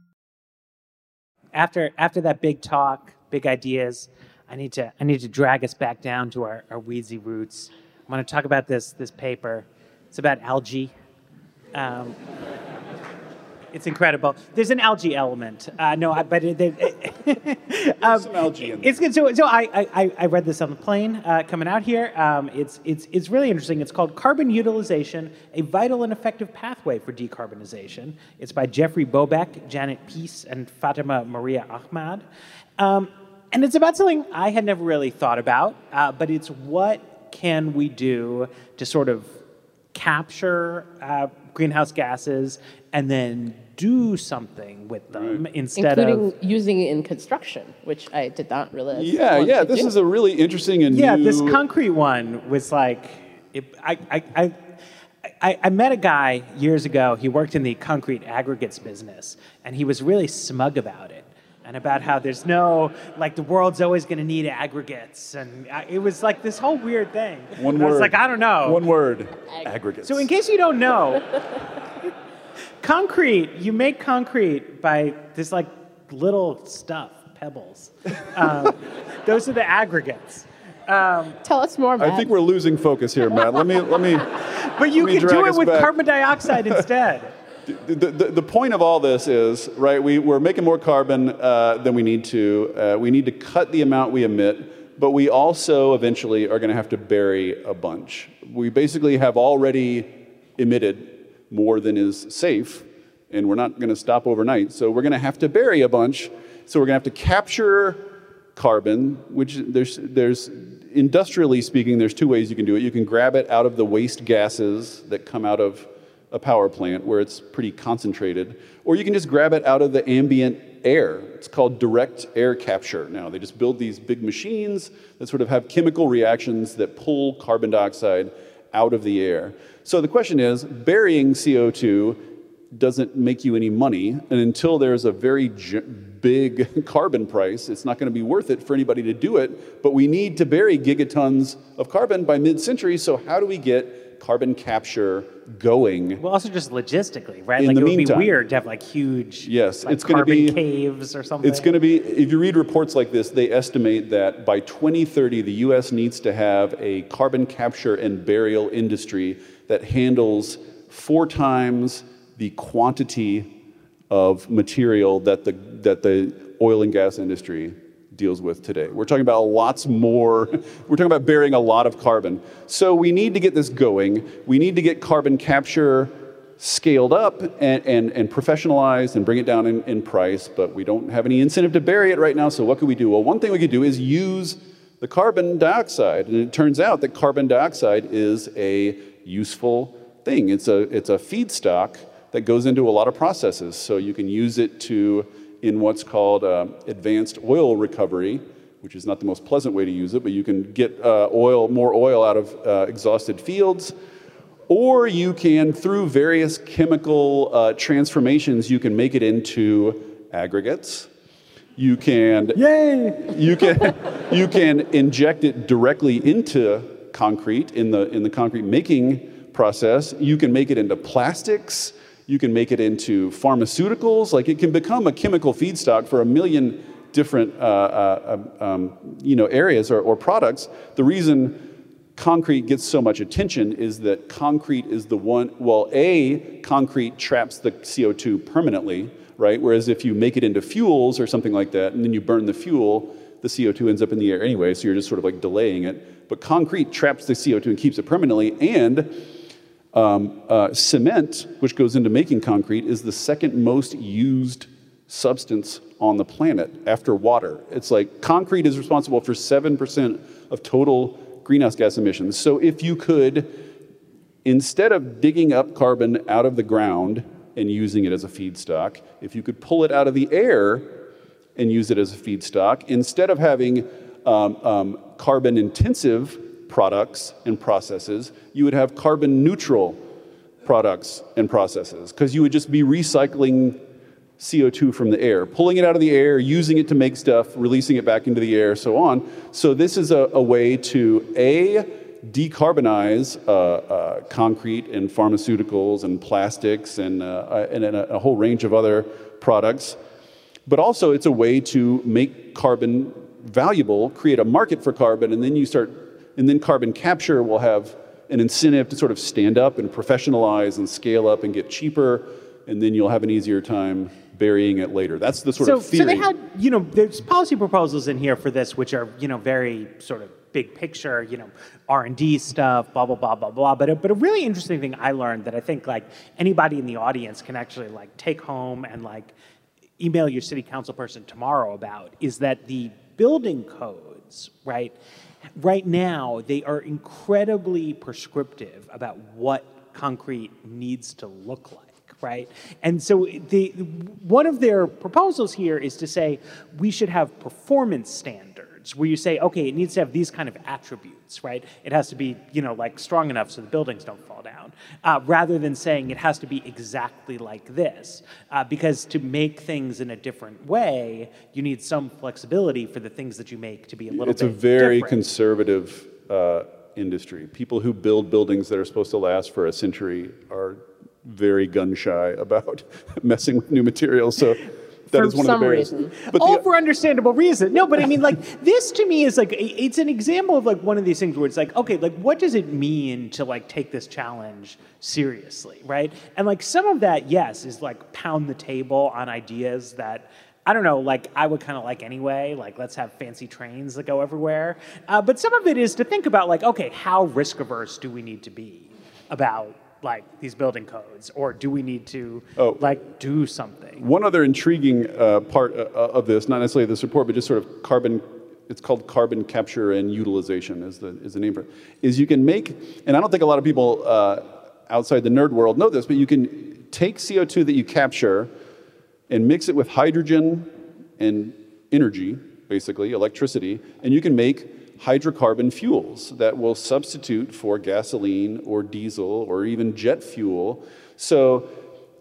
after after that big talk, big ideas, I need to I need to drag us back down to our, our weedsy roots. I want to talk about this this paper. It's about algae. Um, it's incredible. There's an algae element. Uh, no, I, but it, it, um, some algae in there. It's good. So, so I, I, I read this on the plane uh, coming out here. Um, it's, it's, it's really interesting. It's called Carbon Utilization, a Vital and Effective Pathway for Decarbonization. It's by Jeffrey Bobeck, Janet Peace, and Fatima Maria Ahmad. Um, and it's about something I had never really thought about, uh, but it's what can we do to sort of capture uh, greenhouse gases and then do something with them right. instead including of using it in construction which i did not realize yeah yeah this do. is a really interesting and yeah new... this concrete one was like it, I, I, I I, I, met a guy years ago. He worked in the concrete aggregates business, and he was really smug about it and about how there's no, like, the world's always going to need aggregates. And I, it was like this whole weird thing. One and word. I was like, I don't know. One word aggregates. So, in case you don't know, concrete, you make concrete by this, like, little stuff, pebbles. Um, those are the aggregates. Um, Tell us more, Matt. I think we're losing focus here, Matt. Let me, let me. But you can do it with back. carbon dioxide instead. The, the, point of all this is, right, we, we're making more carbon uh, than we need to. Uh, we need to cut the amount we emit, but we also eventually are going to have to bury a bunch. We basically have already emitted more than is safe, and we're not going to stop overnight. So we're going to have to bury a bunch. So we're going to have to capture carbon, which there's, there's industrially speaking, there's two ways you can do it. You can grab it out of the waste gases that come out of a power plant where it's pretty concentrated, or you can just grab it out of the ambient air. It's called direct air capture now. They just build these big machines that sort of have chemical reactions that pull carbon dioxide out of the air. So the question is burying CO2 doesn't make you any money, and until there's a very big carbon price, it's not going to be worth it for anybody to do it. But we need to bury gigatons of carbon by mid century, so how do we get carbon capture going. Well, also just logistically, right? In like the it meantime. would be weird to have like huge, Yes, like, it's gonna carbon be- caves or something. It's going to be, if you read reports like this, they estimate that by 2030, the US needs to have a carbon capture and burial industry that handles four times the quantity of material that the, that the oil and gas industry deals with today. We're talking about lots more, we're talking about burying a lot of carbon. So we need to get this going. We need to get carbon capture scaled up and, and, and professionalized and bring it down in, in price, but we don't have any incentive to bury it right now, so what could we do? Well, one thing we could do is use the carbon dioxide. And it turns out that carbon dioxide is a useful thing. It's a, it's a feedstock that goes into a lot of processes. So you can use it to, in what's called um, advanced oil recovery, which is not the most pleasant way to use it, but you can get uh, oil, more oil out of uh, exhausted fields. Or you can, through various chemical uh, transformations, you can make it into aggregates. You can, Yay! you can, you can inject it directly into concrete in the in the concrete making process. You can make it into plastics. You can make it into pharmaceuticals. Like it can become a chemical feedstock for a million different uh, uh, um, you know areas or, or products. The reason concrete gets so much attention is that concrete is the one, well, A, concrete traps the CO2 permanently, right? Whereas if you make it into fuels or something like that, and then you burn the fuel, the CO2 ends up in the air anyway, so you're just sort of like delaying it. But concrete traps the CO2 and keeps it permanently, and um, uh, cement, which goes into making concrete, is the second most used substance on the planet after water. It's like concrete is responsible for 7% of total greenhouse gas emissions. So if you could, instead of digging up carbon out of the ground and using it as a feedstock, if you could pull it out of the air and use it as a feedstock, instead of having um, um, carbon intensive products and processes, you would have carbon neutral products and processes because you would just be recycling CO2 from the air, pulling it out of the air, using it to make stuff, releasing it back into the air, so on. So this is a, a way to a decarbonize uh, uh, concrete and pharmaceuticals and plastics and, uh, and a, a whole range of other products. But also, it's a way to make carbon valuable, create a market for carbon, and then you start, and then carbon capture will have an incentive to sort of stand up and professionalize and scale up and get cheaper, and then you'll have an easier time burying it later. That's the sort so, of theory. so they had, you know, there's policy proposals in here for this, which are, you know, very sort of big picture, you know, R and D stuff, blah blah blah blah blah. But a, but a really interesting thing I learned that I think like anybody in the audience can actually like take home and like email your city council person tomorrow about is that the building codes, right? Right now, they are incredibly prescriptive about what concrete needs to look like right? And so the, one of their proposals here is to say we should have performance standards where you say, okay, it needs to have these kind of attributes, right? It has to be, you know, like strong enough so the buildings don't fall down, uh, rather than saying it has to be exactly like this. Uh, because to make things in a different way, you need some flexibility for the things that you make to be a little bit different. it's a very different. conservative uh, industry. People who build buildings that are supposed to last for a century are very gun shy about messing with new materials. So that For is one some of the barriers. reason. But all the, for understandable reason. No, but I mean, like this to me is like it's an example of like one of these things where it's like, okay, like what does it mean to like take this challenge seriously, right? And like some of that, yes, is like pound the table on ideas that. I don't know, like I would kind of like anyway, like let's have fancy trains that go everywhere. Uh, but some of it is to think about, like, okay, how risk averse do we need to be about like these building codes, or do we need to Oh. like do something? one other intriguing uh, part uh, of this, not necessarily this report, but just sort of carbon. It's called carbon capture and utilization, is the is the name for it. Is you can make, and I don't think a lot of people uh, outside the nerd world know this, but you can take CO2 that you capture and mix it with hydrogen and energy, basically electricity, and you can make hydrocarbon fuels that will substitute for gasoline or diesel or even jet fuel. So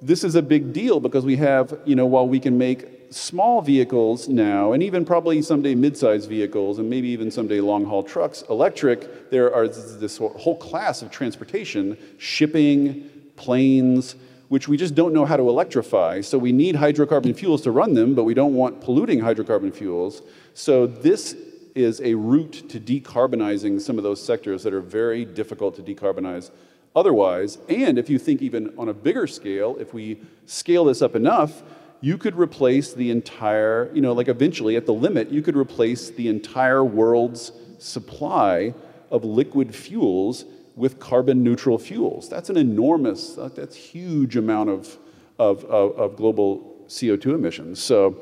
this is a big deal because we have, you know, while we can make small vehicles now, and even probably someday mid-sized vehicles, and maybe even someday long-haul trucks, electric, there are this whole class of transportation, shipping, planes, which we just don't know how to electrify. So we need hydrocarbon fuels to run them, but we don't want polluting hydrocarbon fuels. So this is a route to decarbonizing some of those sectors that are very difficult to decarbonize otherwise. And if you think even on a bigger scale, if we scale this up enough, you could replace the entire, you know, like eventually at the limit, you could replace the entire world's supply of liquid fuels with carbon neutral fuels. That's an enormous, that's huge amount of, of, of, of global CO2 emissions. So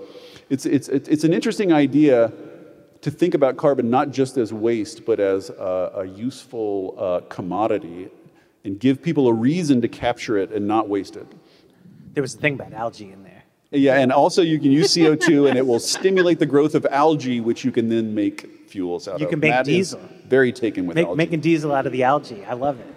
it's, it's, it's an interesting idea to think about carbon not just as waste, but as a, a useful uh, commodity and give people a reason to capture it and not waste it. There was a thing about algae in there. Yeah, and also you can use CO2 and it will stimulate the growth of algae, which you can then make fuels out you of. You can make diesel. Very taken with make, algae. Making diesel out of the algae. I love it.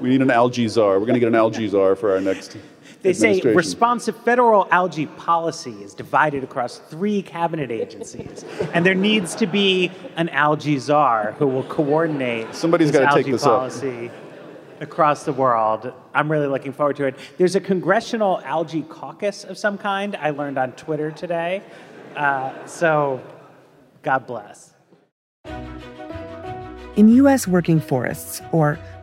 We need an algae czar. We're going to get an algae czar for our next. They say responsive federal algae policy is divided across three cabinet agencies, and there needs to be an algae czar who will coordinate. Somebody's got to take this policy. up across the world. I'm really looking forward to it. There's a congressional algae caucus of some kind, I learned on Twitter today. Uh, so, God bless. In U.S. working forests, or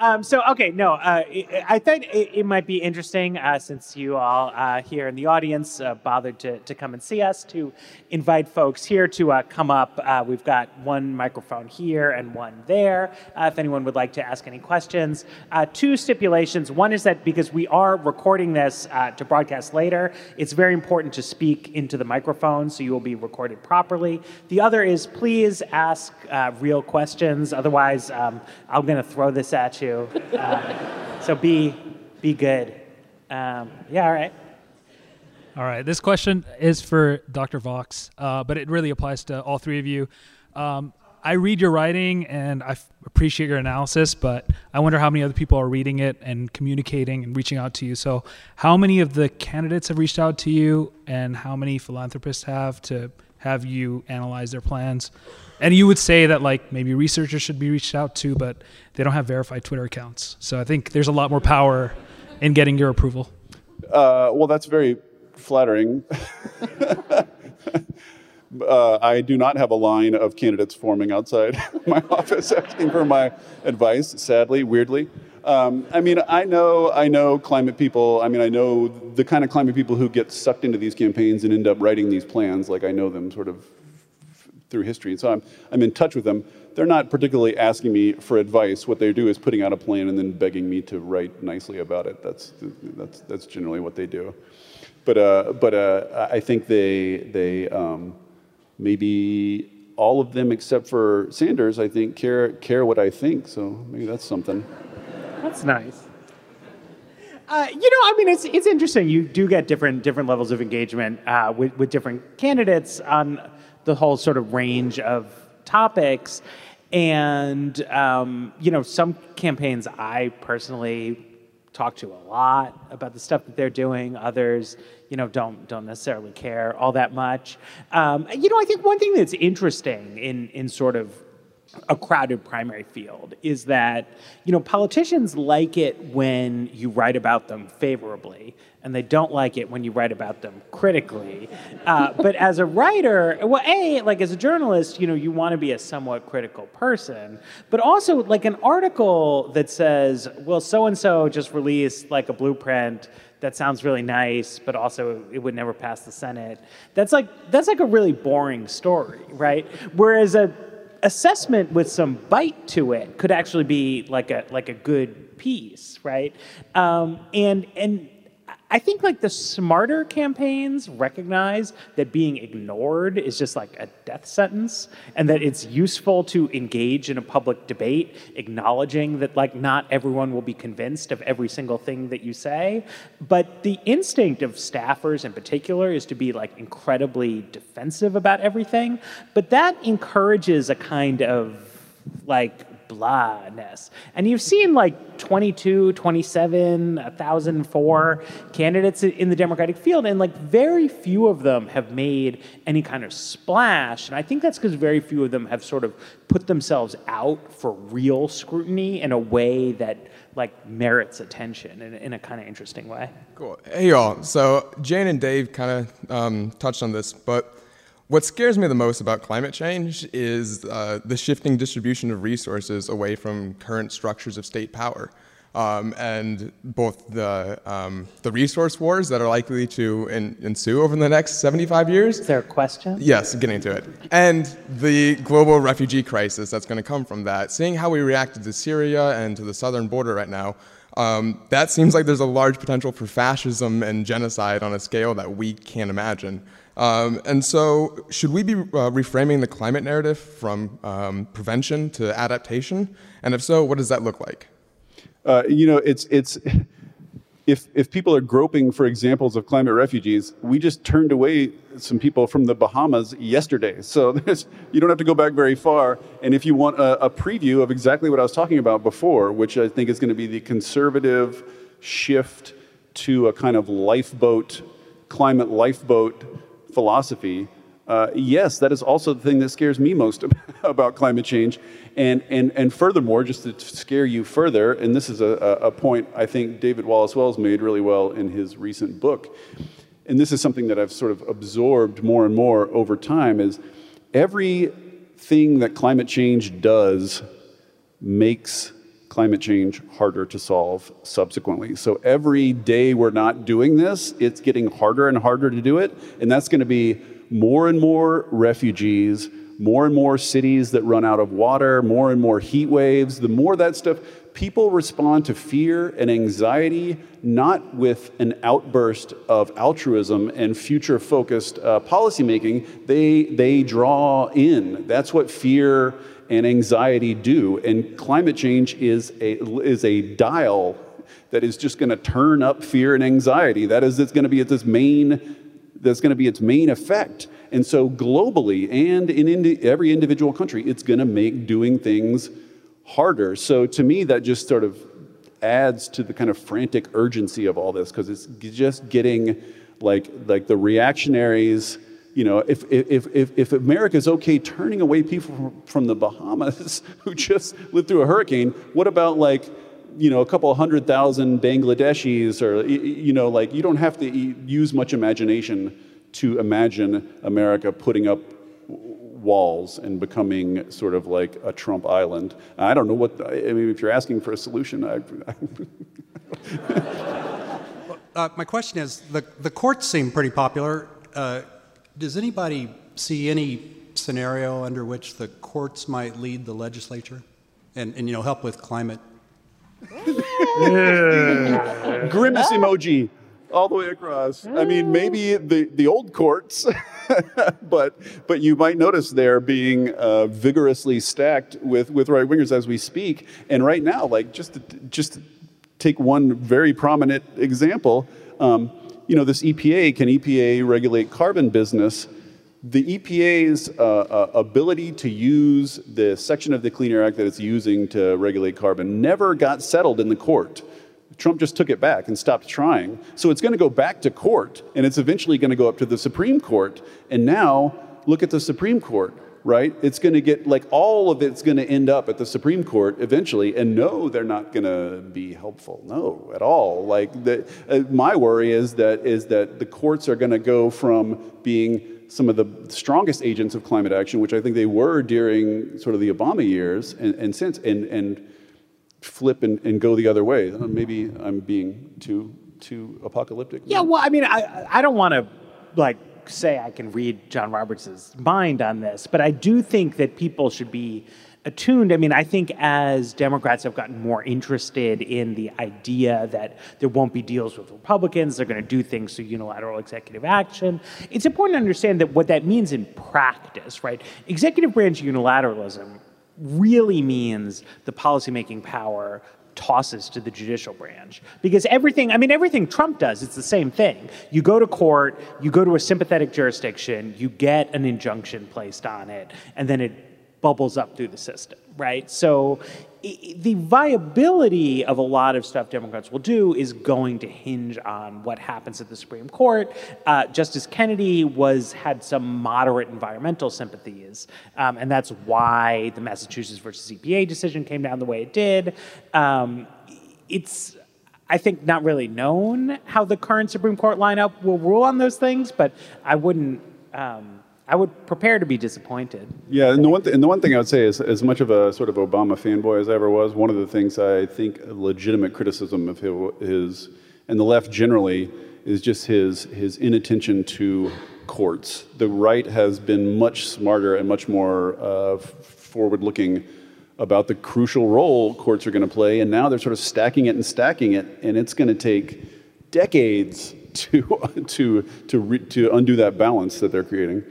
Um, so okay, no, uh, I thought it, it might be interesting uh, since you all uh, here in the audience uh, bothered to, to come and see us to invite folks here to uh, come up. Uh, we've got one microphone here and one there. if anyone would like to ask any questions, two stipulations. One is that because we are recording this to broadcast later, it's very important to speak into the microphone so you will be recorded properly. The other is please ask real questions. Otherwise, um, I'm going to throw this at you. Uh, so be be good. Um, yeah, all right. All right. This question is for Dr. Vox, uh, but it really applies to all three of you. Um, I read your writing and I f- appreciate your analysis, but I wonder how many other people are reading it and communicating and reaching out to you. So, how many of the candidates have reached out to you, and how many philanthropists have to have you analyze their plans? And you would say that like maybe researchers should be reached out to, but they don't have verified Twitter accounts. So I think there's a lot more power in getting your approval. Uh, well, that's very flattering. uh, I do not have a line of candidates forming outside my office asking for my advice. Sadly, weirdly. Um, I mean, I know, I know climate people. I mean, I know the kind of climate people who get sucked into these campaigns and end up writing these plans. Like I know them sort of through history. And so I'm, I'm in touch with them. They're not particularly asking me for advice. What they do is putting out a plan and then begging me to write nicely about it. That's, that's, that's generally what they do. But, uh, but uh, I think they, they um, maybe all of them except for Sanders, I think, care, care what I think. So maybe that's something. That's nice. Uh, you know, I mean, it's it's interesting. You do get different different levels of engagement uh, with with different candidates on the whole sort of range of topics. And, um, you know, some campaigns I personally talk to a lot about the stuff that they're doing. Others, you know, don't don't necessarily care all that much. Um, you know, I think one thing that's interesting in in sort of a crowded primary field is that you know politicians like it when you write about them favorably and they don't like it when you write about them critically uh, but as a writer well a like as a journalist you know you want to be a somewhat critical person but also like an article that says well so and so just released like a blueprint that sounds really nice, but also it would never pass the Senate. That's like that's like a really boring story, right? Whereas a assessment with some bite to it could actually be like a like a good piece, right? Um, and and I think like the smarter campaigns recognize that being ignored is just like a death sentence and that it's useful to engage in a public debate, acknowledging that like not everyone will be convinced of every single thing that you say. But the instinct of staffers in particular is to be like incredibly defensive about everything. But that encourages a kind of like blahness. And you've seen like 22, 27, 1,004 candidates in the Democratic field, and like very few of them have made any kind of splash. And I think that's because very few of them have sort of put themselves out for real scrutiny in a way that like merits attention in, in a kind of interesting way. Cool. Hey y'all. So Jane and Dave kind of um, touched on this, but what scares me the most about climate change is uh, the shifting distribution of resources away from current structures of state power. Um, and both the, um, the resource wars that are likely to in, ensue over the next 75 years. Is there a question? Yes, getting to it. And the global refugee crisis that's going to come from that. Seeing how we reacted to Syria and to the southern border right now, um, that seems like there's a large potential for fascism and genocide on a scale that we can't imagine. Um, and so, should we be uh, reframing the climate narrative from um, prevention to adaptation? And if so, what does that look like? Uh, you know, it's it's if if people are groping for examples of climate refugees, we just turned away some people from the Bahamas yesterday. So you don't have to go back very far. And if you want a, a preview of exactly what I was talking about before, which I think is going to be the conservative shift to a kind of lifeboat, climate lifeboat philosophy, uh, yes, that is also the thing that scares me most about climate change. And, and, and furthermore, just to scare you further, and this is a, a point I think David Wallace Wells made really well in his recent book, and this is something that I've sort of absorbed more and more over time, is everything that climate change does makes climate change harder to solve subsequently. So every day we're not doing this, it's getting harder and harder to do it. And that's going to be more and more refugees, more and more cities that run out of water, more and more heat waves. The more that stuff, people respond to fear and anxiety not with an outburst of altruism and future focused uh, policymaking. They, they draw in. That's what fear and anxiety do. And climate change is a, is a dial that is just going to turn up fear and anxiety. That is, it's going to be its main, that's going to be its main effect. And so globally and in indi- every individual country, it's going to make doing things harder. So to me, that just sort of adds to the kind of frantic urgency of all this because it's just getting like like the reactionaries you know, if, if, if, if America is okay turning away people from, from the Bahamas who just lived through a hurricane, what about like, you know, a couple hundred thousand Bangladeshis or, you know, like you don't have to use much imagination to imagine America putting up walls and becoming sort of like a Trump island. I don't know what, I mean, if you're asking for a solution, I. uh, my question is the, the courts seem pretty popular. Uh, does anybody see any scenario under which the courts might lead the legislature and, and you know, help with climate? Grimace emoji all the way across. I mean, maybe the, the old courts, but but you might notice they're being uh, vigorously stacked with, with right wingers as we speak. And right now, like just to, just to take one very prominent example, um, you know, this EPA, can EPA regulate carbon business? The EPA's uh, uh, ability to use the section of the Clean Air Act that it's using to regulate carbon never got settled in the court. Trump just took it back and stopped trying. So it's going to go back to court, and it's eventually going to go up to the Supreme Court. And now, look at the Supreme Court. Right? It's going to get like all of it's going to end up at the Supreme Court eventually, and no, they're not going to be helpful, no, at all. Like the, uh, my worry is that is that the courts are going to go from being some of the strongest agents of climate action, which I think they were during sort of the Obama years and, and since, and, and flip and, and go the other way. Uh, maybe I'm being too too apocalyptic. Yeah, well, I mean, I I don't want to like say I can read John Roberts' mind on this, but I do think that people should be attuned. I mean, I think as Democrats have gotten more interested in the idea that there won't be deals with Republicans, they're going to do things through unilateral executive action. It's important to understand that what that means in practice, right? Executive branch unilateralism really means the policymaking power tosses to the judicial branch. Because everything, I mean, everything Trump does, it's the same thing. You go to court, you go to a sympathetic jurisdiction, you get an injunction placed on it, and then it bubbles up through the system, right? So the viability of a lot of stuff Democrats will do is going to hinge on what happens at the Supreme Court. Uh, Justice Kennedy was had some moderate environmental sympathies, um, and that's why the Massachusetts versus EPA decision came down the way it did. Um, it's I think not really known how the current Supreme Court lineup will rule on those things, but I wouldn't. Um, I would prepare to be disappointed. Yeah, and the one th- and the one thing I would say is, as much of a sort of Obama fanboy as I ever was, one of the things I think legitimate criticism of his and the left generally is just his his inattention to courts. The right has been much smarter and much more uh, forward-looking about the crucial role courts are going to play, and now they're sort of stacking it and stacking it, and it's going to take decades to to to re- to undo that balance that they're creating.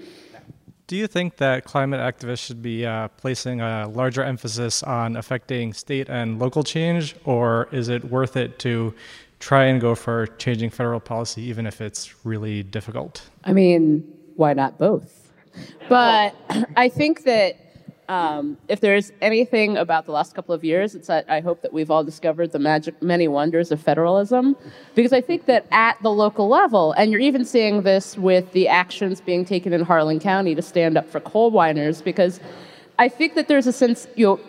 Do you think that climate activists should be uh, placing a larger emphasis on affecting state and local change, or is it worth it to try and go for changing federal policy, even if it's really difficult? I mean, why not both? But I think that um, if there's anything about the last couple of years, it's that I hope that we've all discovered the magic, many wonders of federalism. Because I think that at the local level, and you're even seeing this with the actions being taken in Harlan County to stand up for coal miners, because I think that there's a sense, you know,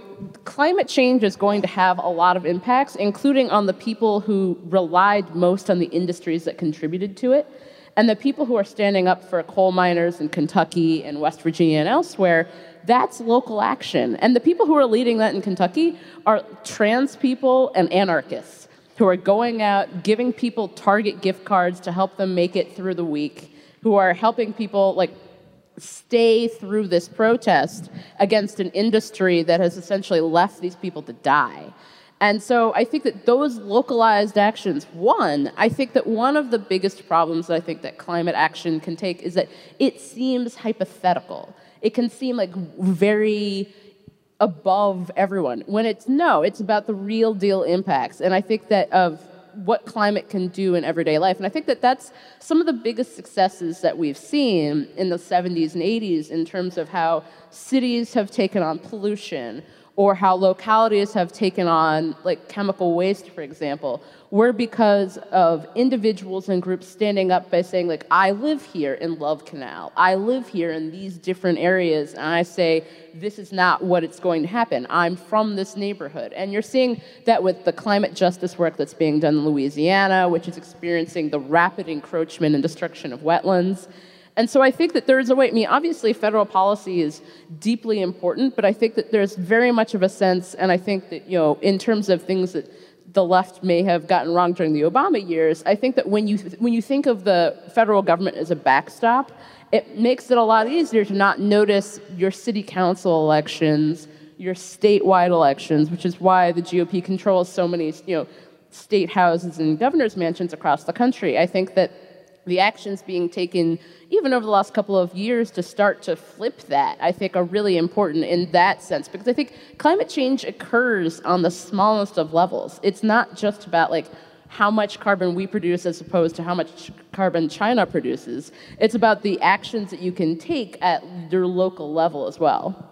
climate change is going to have a lot of impacts, including on the people who relied most on the industries that contributed to it. And the people who are standing up for coal miners in Kentucky and West Virginia and elsewhere that's local action. And the people who are leading that in Kentucky are trans people and anarchists who are going out, giving people Target gift cards to help them make it through the week, who are helping people like stay through this protest against an industry that has essentially left these people to die. And so I think that those localized actions, one, I think that one of the biggest problems that I think that climate action can take is that it seems hypothetical it can seem like very above everyone. When it's no it's about the real deal impacts. And i think that of what climate can do in everyday life. And i think that that's some of the biggest successes that we've seen in the 70s and 80s in terms of how cities have taken on pollution or how localities have taken on like chemical waste for example were because of individuals and groups standing up by saying like i live here in love canal. I live here in these different areas and i say this is not what it's going to happen. I'm from this neighborhood. And you're seeing that with the climate justice work that's being done in louisiana which is experiencing the rapid encroachment and destruction of wetlands and so I think that there is a way, I mean, obviously federal policy is deeply important, but I think that there's very much of a sense, and I think that, you know, in terms of things that the left may have gotten wrong during the Obama years, I think that when you, when you think of the federal government as a backstop, it makes it a lot easier to not notice your city council elections, your statewide elections, which is why the GOP controls so many, you know, state houses and governor's mansions across the country. I think that the actions being taken even over the last couple of years to start to flip that i think are really important in that sense. Because i think climate change occurs on the smallest of levels. It's not just about like how much carbon we produce as opposed to how much carbon china produces. It's about the actions that you can take at your local level as well.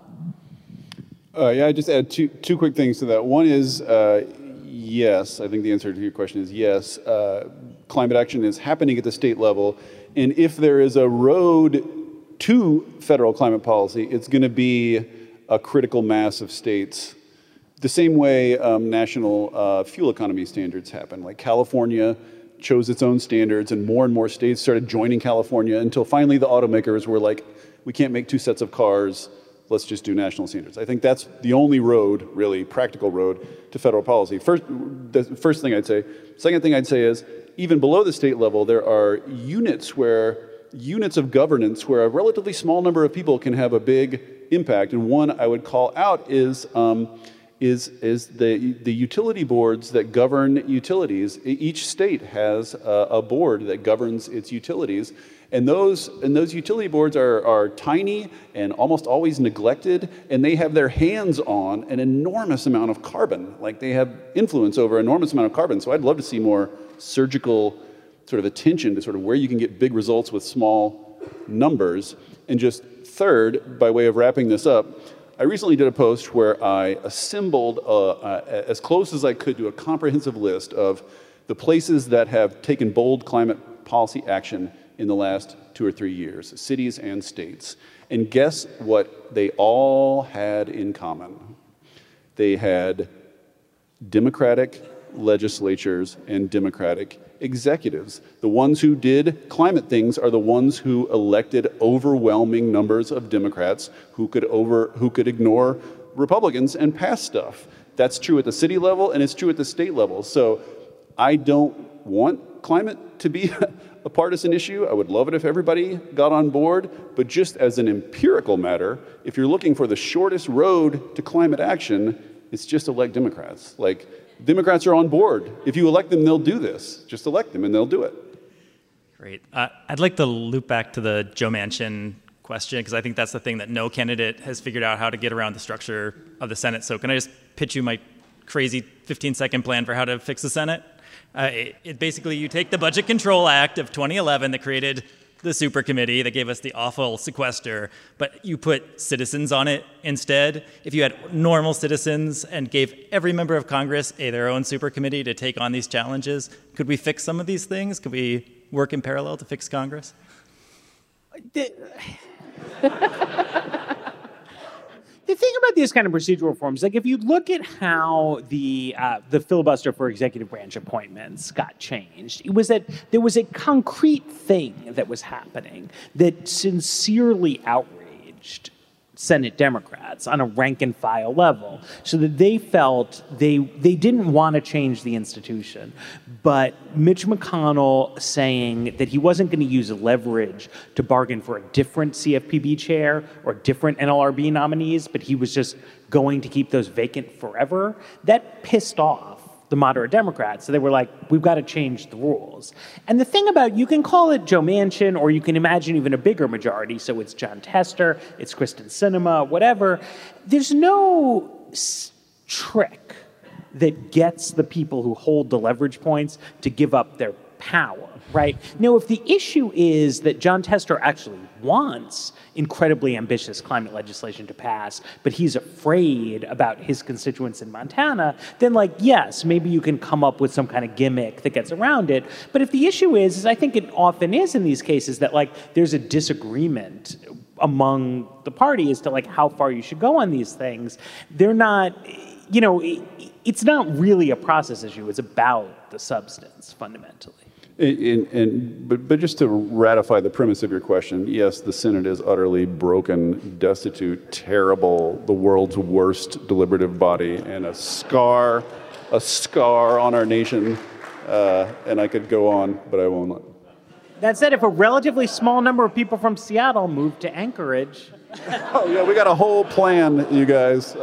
Uh, yeah i just add two, two quick things to that. One is uh, yes i think the answer to your question is yes. Uh, climate action is happening at the state level. And if there is a road to federal climate policy, it's going to be a critical mass of states. The same way um, national uh, fuel economy standards happen. Like California chose its own standards, and more and more states started joining California until finally the automakers were like, we can't make two sets of cars, let's just do national standards. I think that's the only road, really, practical road to federal policy. First, the first thing I'd say. Second thing I'd say is, even below the state level, there are units where units of governance where a relatively small number of people can have a big impact. And one I would call out is um, is, is the, the utility boards that govern utilities. Each state has a, a, board that governs its utilities. And those, and those utility boards are, are tiny and almost always neglected, and they have their hands on an enormous amount of carbon. Like they have influence over an enormous amount of carbon. So I'd love to see more surgical sort of attention to sort of where you can get big results with small numbers. And just third, by way of wrapping this up, I recently did a post where I assembled uh, uh, as close as I could to a comprehensive list of the places that have taken bold climate policy action in the last two or three years, cities and states. And guess what they all had in common? They had Democratic legislatures and Democratic executives. The ones who did climate things are the ones who elected overwhelming numbers of Democrats who could over who could ignore Republicans and pass stuff. That's true at the city level and it's true at the state level. So I don't want climate to be a partisan issue. I would love it if everybody got on board, but just as an empirical matter, if you're looking for the shortest road to climate action, it's just elect Democrats. Like Democrats are on board. If you elect them, they'll do this. Just elect them and they'll do it. Great. Uh, I'd like to loop back to the Joe Manchin question because I think that's the thing that no candidate has figured out how to get around the structure of the Senate. So, can I just pitch you my crazy 15 second plan for how to fix the Senate? Uh, it, it basically, you take the Budget Control Act of 2011 that created the super committee that gave us the awful sequester, but you put citizens on it instead. If you had normal citizens and gave every member of Congress a their own super committee to take on these challenges, could we fix some of these things? Could we work in parallel to fix Congress? Uh, the thing about these kind of procedural reforms, like if you look at how the uh, the filibuster for executive branch appointments got changed, it was that there was a concrete thing that was happening that sincerely outraged Senate Democrats on a rank and file level, so that they felt they they didn't want to change the institution, but Mitch McConnell saying that he wasn't going to use leverage to bargain for a different CFPB chair or different NLRB nominees, but he was just going to keep those vacant forever. That pissed off the moderate Democrats. So they were like, we've got to change the rules. And the thing about you can call it Joe Manchin, or you can imagine even a bigger majority. So it's Jon Tester, it's Kyrsten Sinema, whatever. There's no s- trick that gets the people who hold the leverage points to give up their power, right? Now, if the issue is that Jon Tester actually wants incredibly ambitious climate legislation to pass, but he's afraid about his constituents in Montana, then like, yes, maybe you can come up with some kind of gimmick that gets around it. But if the issue is, I think it often is in these cases, that like there's a disagreement among the party as to like how far you should go on these things, they're not, you know, it's not really a process issue, it's about the substance fundamentally. And, and, but, but just to ratify the premise of your question, yes, the Senate is utterly broken, destitute, terrible, the world's worst deliberative body, and a scar, a scar on our nation. Uh, and I could go on, but I won't. That said, if a relatively small number of people from Seattle moved to Anchorage. oh, yeah, we got a whole plan, you guys.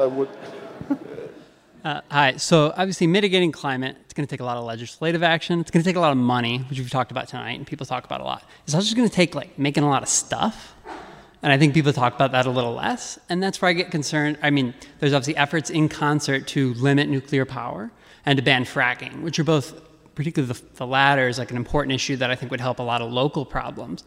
Uh, hi. So obviously, mitigating climate it's going to take a lot of legislative action. It's going to take a lot of money, which we've talked about tonight, and people talk about a lot. It's also just going to take like making a lot of stuff, and I think people talk about that a little less. And that's where I get concerned. I mean, there's obviously efforts in concert to limit nuclear power and to ban fracking, which are both, particularly the, the latter, is like an important issue that I think would help a lot of local problems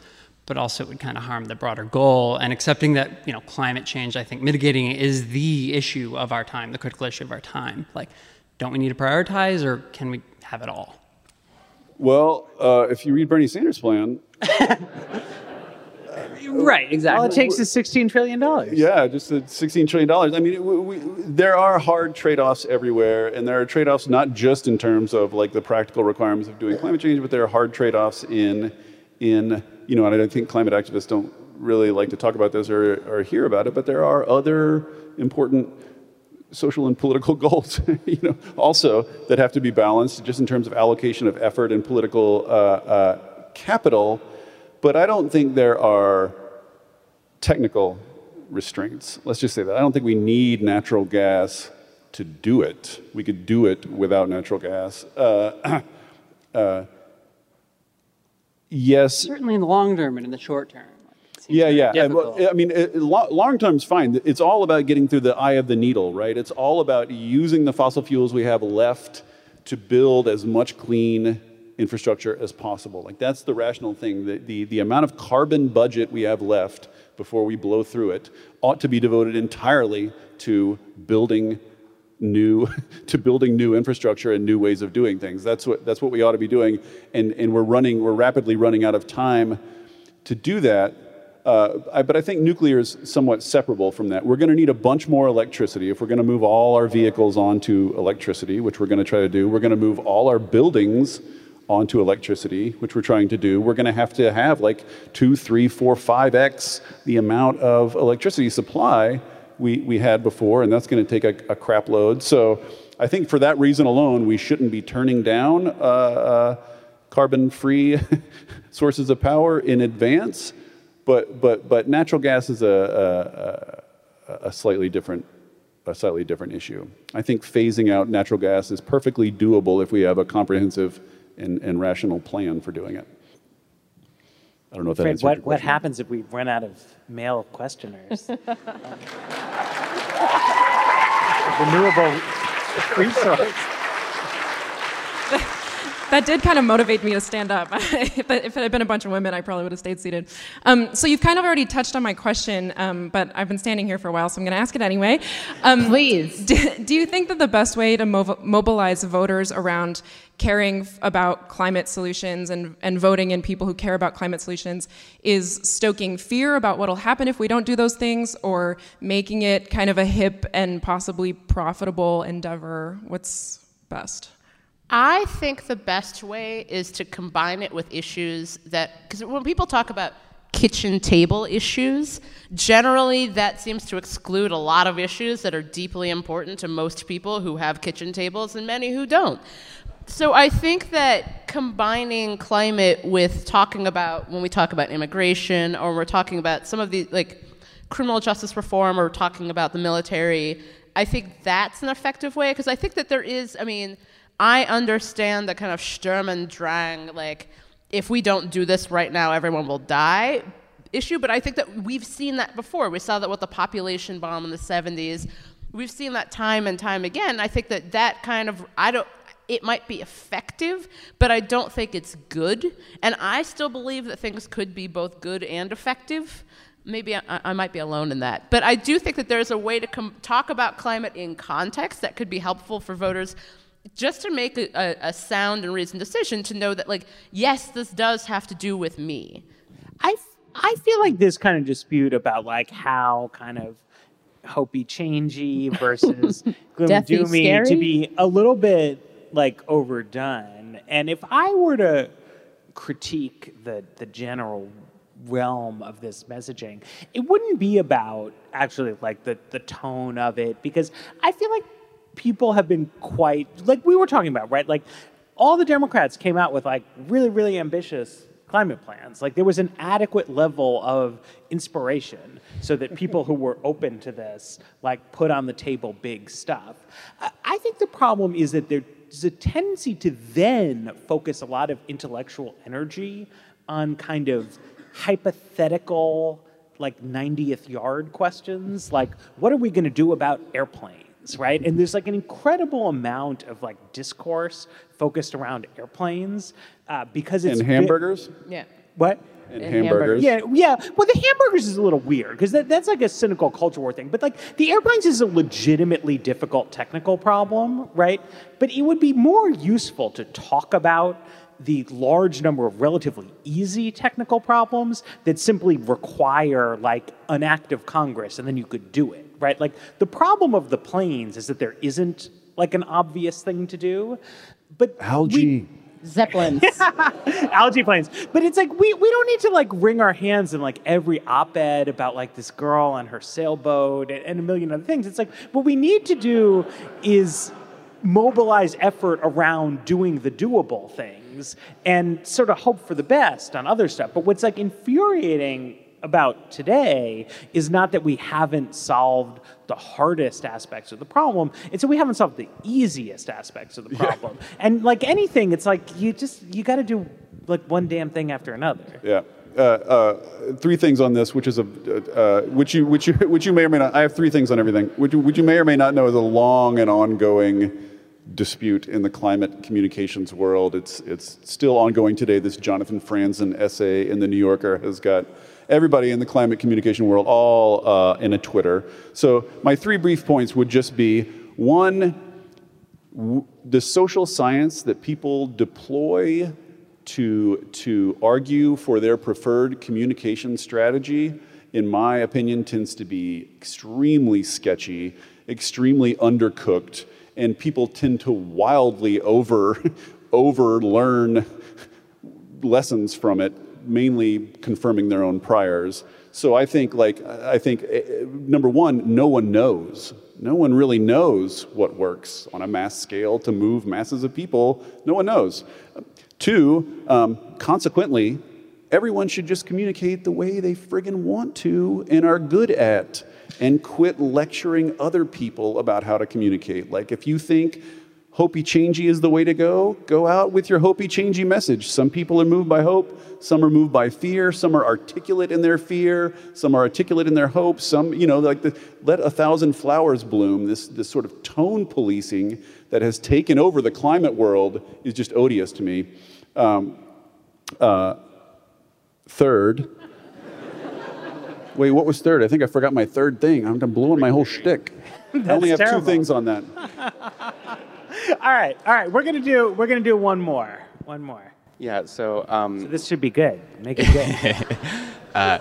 but also it would kind of harm the broader goal. And accepting that, you know, climate change, I think mitigating it is the issue of our time, the critical issue of our time. Like, don't we need to prioritize or can we have it all? Well, uh, if you read Bernie Sanders' plan, Right, exactly. All it takes is $16 trillion. Yeah, just the $16 trillion. I mean, we, we, there are hard trade offs everywhere, and there are trade offs not just in terms of like the practical requirements of doing climate change, but there are hard trade offs in, in, you know, and I think climate activists don't really like to talk about this or, or hear about it, but there are other important social and political goals, you know, also that have to be balanced just in terms of allocation of effort and political uh, uh, capital. But I don't think there are technical restraints. Let's just say that. I don't think we need natural gas to do it. We could do it without natural gas. Uh, uh, yes. Certainly in the long term and in the short term. Yeah, yeah. I, difficult. I mean, it, lo- long term's fine. It's all about getting through the eye of the needle, right? It's all about using the fossil fuels we have left to build as much clean infrastructure as possible. Like that's the rational thing. The, the, the amount of carbon budget we have left before we blow through it ought to be devoted entirely to building new to building new infrastructure and new ways of doing things. That's what that's what we ought to be doing. And and we're running we're rapidly running out of time to do that. Uh, I, but I think nuclear is somewhat separable from that. We're going to need a bunch more electricity if we're going to move all our vehicles onto electricity, which we're going to try to do. We're going to move all our buildings onto electricity, which we're trying to do. We're going to have to have like two, three, four, five x the amount of electricity supply we, we had before, and that's going to take a, a crap load. So I think for that reason alone, we shouldn't be turning down uh, uh, carbon free sources of power in advance. But, but, but natural gas is a, a, a slightly different a slightly different issue. I think phasing out natural gas is perfectly doable if we have a comprehensive and, and rational plan for doing it. I don't know if that Fred, answers what, your what happens if we run out of male questioners? Renewable resource. that did kind of motivate me to stand up. if, it, had been a bunch of women, I probably would have stayed seated. Um, so you've kind of already touched on my question, um, but I've been standing here for a while, so I'm going to ask it anyway. Um, Please. Do, do you think that the best way to mov- mobilize voters around caring f- about climate solutions and, and voting in people who care about climate solutions is stoking fear about what will happen if we don't do those things, or making it kind of a hip and possibly profitable endeavor? What's best? I think the best way is to combine it with issues that, because when people talk about kitchen table issues, generally that seems to exclude a lot of issues that are deeply important to most people who have kitchen tables and many who don't. So I think that combining climate with talking about when we talk about immigration or we're talking about some of the like criminal justice reform or talking about the military, I think that's an effective way because I think that there is, I mean, I understand the kind of Sturm and Drang, like, if we don't do this right now, everyone will die issue, but I think that we've seen that before. We saw that with the population bomb in the 70s. We've seen that time and time again. I think that that kind of, I don't, it might be effective, but I don't think it's good. And I still believe that things could be both good and effective. Maybe I, I might be alone in that. But I do think that there's a way to com- talk about climate in context that could be helpful for voters just to make a, a, a sound and reasoned decision to know that, like, yes, this does have to do with me. i i feel like this kind of dispute about like how kind of hopey changey versus gloom Deathy doomy scary? to be a little bit like overdone. And if I were to critique the the general realm of this messaging, it wouldn't be about actually like the the tone of it because I feel like people have been quite like we were talking about, right? Like all the Democrats came out with like really really ambitious climate plans. Like there was an adequate level of inspiration so that people who were open to this like put on the table big stuff. I- think the problem is that there's a tendency to then focus a lot of intellectual energy on kind of hypothetical like 90th yard questions like what are we going to do about airplanes right? And there's like an incredible amount of like discourse focused around airplanes uh, because it's And ve- hamburgers? Yeah. what? And And hamburgers. yeah yeah. Well the hamburgers is a little weird because that, that's like a cynical culture war thing. But like the airplanes is a legitimately difficult technical problem right? But it would be more useful to talk about the large number of relatively easy technical problems that simply require like an act of Congress and then you could do it, right? Like the problem of the planes is that there isn't like an obvious thing to do. But algae. Zeppelins. algae planes. But it's like we, we don't need to like wring our hands in like every op-ed about like this girl on her sailboat and, and a million other things. It's like what we need to do is mobilize effort around doing the doable things and sort of hope for the best on other stuff. But what's like infuriating about today is not that we haven't solved the hardest aspects of the problem, it's that we haven't solved the easiest aspects of the problem. Yeah. And like anything, it's like you just you got to do like one damn thing after another. Yeah. Uh, uh, three things on this, which is a, uh, which you, which you, which you may or may not. I have three things on everything, which, which you may or may not know is a long and ongoing dispute in the climate communications world. It's it's still ongoing today. This Jonathan Franzen essay in the New Yorker has got everybody in the climate communication world all uh, in a Twitter. So my three brief points would just be one, the social science that people deploy to, to argue for their preferred communication strategy, in my opinion, tends to be extremely sketchy, extremely undercooked, and people tend to wildly over, over learn lessons from it mainly confirming their own priors. So I think, like, I think eh, eh, number one, no one knows. No one really knows what works on a mass scale to move masses of people. No one knows. Two, um, consequently, everyone should just communicate the way they friggin' want to and are good at and quit lecturing other people about how to communicate. Like, if you think hopey changey is the way to go, go out with your hopey changey message. Some people are moved by hope, some are moved by fear, some are articulate in their fear, some are articulate in their hope, some, you know, like the let a thousand flowers bloom, this, this sort of tone policing that has taken over the climate world is just odious to me. Um, uh, third, wait, what was third? I think I forgot my third thing. I'm, blowing my whole shtick. I only have terrible. two things on that. all right, all right. We're gonna do we're gonna do one more. One more. Yeah. So, um, so this should be good. Make it good. uh,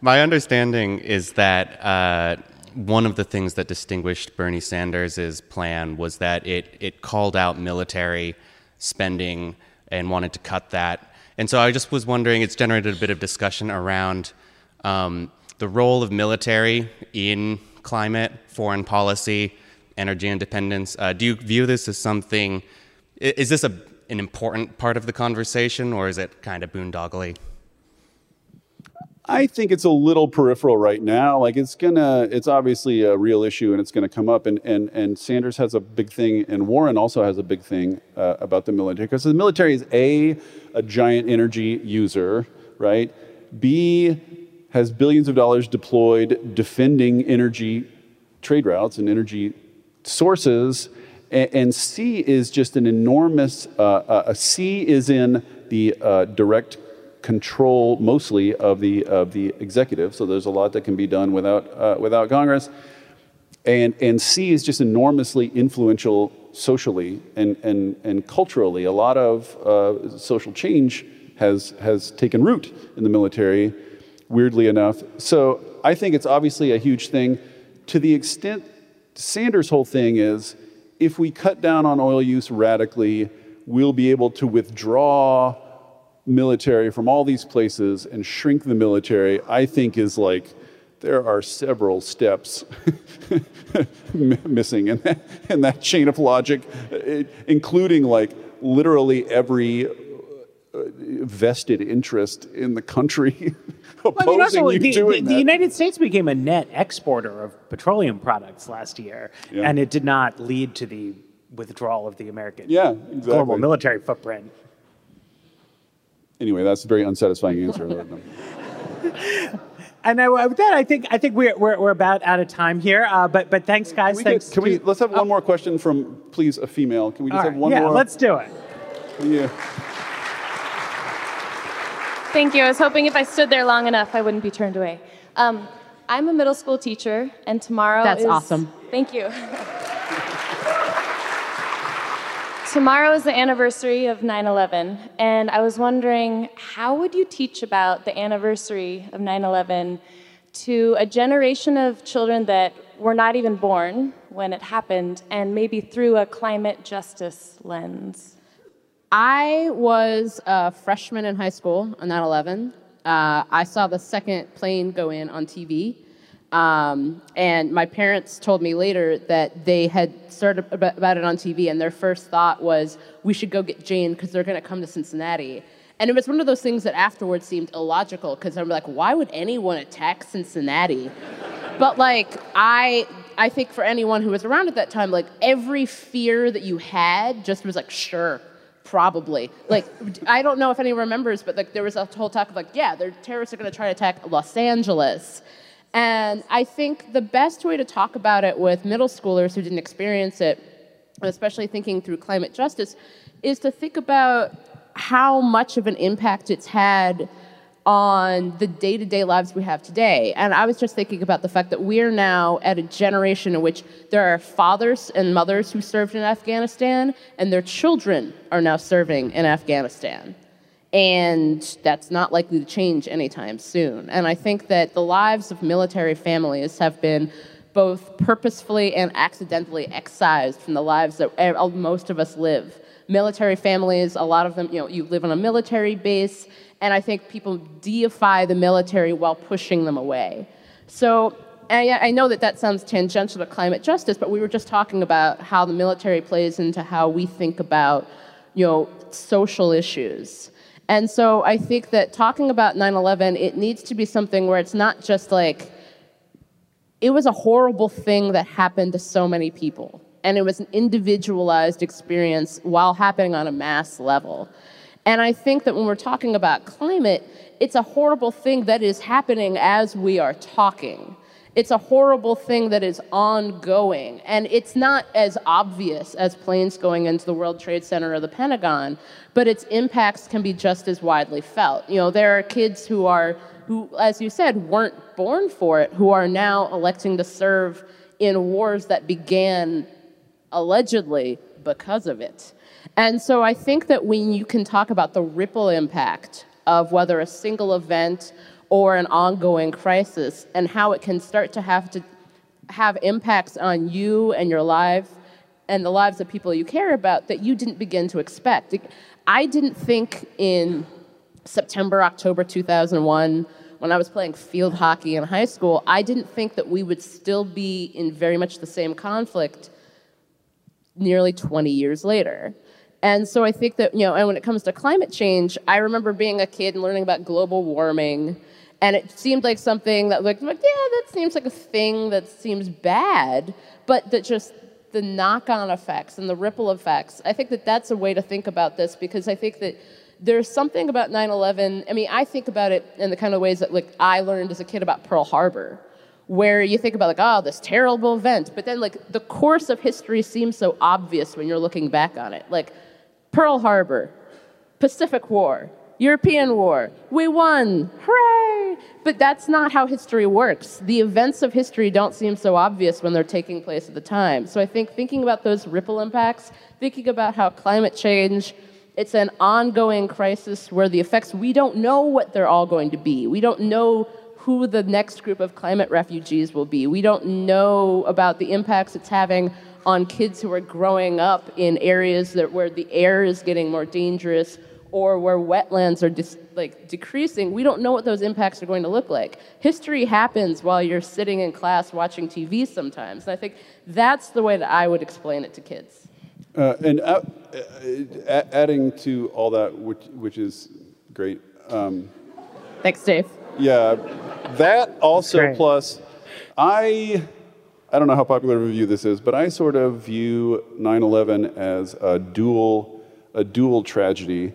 my understanding is that uh, one of the things that distinguished Bernie Sanders' plan was that it it called out military spending and wanted to cut that. And so I just was wondering, it's generated a bit of discussion around um, the role of military in climate, foreign policy, energy independence. Uh, do you view this as something? Is this a, an important part of the conversation, or is it kind of boondoggly? I think it's a little peripheral right now. Like it's gonna, it's obviously a real issue, and it's gonna come up. And and and Sanders has a big thing, and Warren also has a big thing uh, about the military because the military is a a giant energy user, right? B has billions of dollars deployed defending energy trade routes and energy sources, and, C is just an enormous. Uh, uh, C is in the uh, direct control mostly of the of the executive. So there's a lot that can be done without uh, without Congress, and and C is just enormously influential socially and and and culturally. A lot of uh, social change has has taken root in the military. Weirdly enough, so I think it's obviously a huge thing. To the extent Sanders' whole thing is if we cut down on oil use radically, we'll be able to withdraw military from all these places and shrink the military, I think is like there are several steps missing in that, in that chain of logic, including like literally every uh, vested interest in the country opposing well, I mean, also, you the, doing the, the, United States became a net exporter of petroleum products last year, yeah. and it did not lead to the withdrawal of the American yeah, exactly. global military footprint. Anyway, that's a very unsatisfying answer. and I, with that, I think I think we're, we're, we're about out of time here. Uh, but but thanks, guys. Can we, thanks get, can to, we let's have one oh. more question from please a female. Can we just have one yeah, more? Yeah, let's do it. Yeah. Thank you. I was hoping if I stood there long enough, I wouldn't be turned away. Um, I'm a middle school teacher, and tomorrow That's is, awesome. Thank you. tomorrow is the anniversary of 9 11, and I was wondering how would you teach about the anniversary of 9 11 to a generation of children that were not even born when it happened, and maybe through a climate justice lens? I was a freshman in high school on 9 11. Uh, I saw the second plane go in on TV. Um, and my parents told me later that they had started about it on TV, and their first thought was, we should go get Jane because they're going to come to Cincinnati. And it was one of those things that afterwards seemed illogical because I'm like, why would anyone attack Cincinnati? but like, I, I think for anyone who was around at that time, like every fear that you had just was like, sure, probably. Like, I don't know if anyone remembers, but like there was a whole talk of like, yeah, the terrorists are going to try to attack Los Angeles. And I think the best way to talk about it with middle schoolers who didn't experience it, especially thinking through climate justice, is to think about how much of an impact it's had on the day to day lives we have today. And I was just thinking about the fact that we're now at a generation in which there are fathers and mothers who served in Afghanistan, and their children are now serving in Afghanistan. And that's not likely to change anytime soon. And I think that the lives of military families have been both purposefully and accidentally excised from the lives that most of us live. Military families, a lot of them, you know, you live on a military base, and I think people deify the military while pushing them away. So I, I know that that sounds tangential to climate justice, but we were just talking about how the military plays into how we think about, you know, social issues. And so I think that talking about 9 11, it needs to be something where it's not just like, it was a horrible thing that happened to so many people. And it was an individualized experience while happening on a mass level. And I think that when we're talking about climate, it's a horrible thing that is happening as we are talking. It's a horrible thing that is ongoing. And it's not as obvious as planes going into the World Trade Center or the Pentagon, but its impacts can be just as widely felt. You know, there are kids who are, who, as you said, weren't born for it, who are now electing to serve in wars that began allegedly because of it. And so I think that when you can talk about the ripple impact of whether a single event or an ongoing crisis and how it can start to have to have impacts on you and your life and the lives of people you care about that you didn't begin to expect. I didn't think in September, October 2001, when I was playing field hockey in high school, I didn't think that we would still be in very much the same conflict nearly 20 years later. And so I think that, you know, and when it comes to climate change, I remember being a kid and learning about global warming. And it seemed like something that, like, like, yeah, that seems like a thing that seems bad, but that just the knock on effects and the ripple effects, I think that that's a way to think about this because I think that there's something about 9 11. I mean, I think about it in the kind of ways that, like, I learned as a kid about Pearl Harbor where you think about like oh this terrible event but then like the course of history seems so obvious when you're looking back on it like Pearl Harbor, Pacific War, European War. We won. Hooray! But that's not how history works. The events of history don't seem so obvious when they're taking place at the time. So I think thinking about those ripple impacts, thinking about how climate change, it's an ongoing crisis where the effects, we don't know what they're all going to be. We don't know who the next group of climate refugees will be. We don't know about the impacts it's having on kids who are growing up in areas that, where the air is getting more dangerous or where wetlands are dis, like decreasing, we don't know what those impacts are going to look like. History happens while you're sitting in class watching TV sometimes. And I think that's the way that I would explain it to kids. Uh, and uh, uh, adding to all that, which, which is great. Um, Thanks, Dave. Yeah, that also plus, I I don't know how popular a view this is, but I sort of view 9 11 as a dual, a dual tragedy.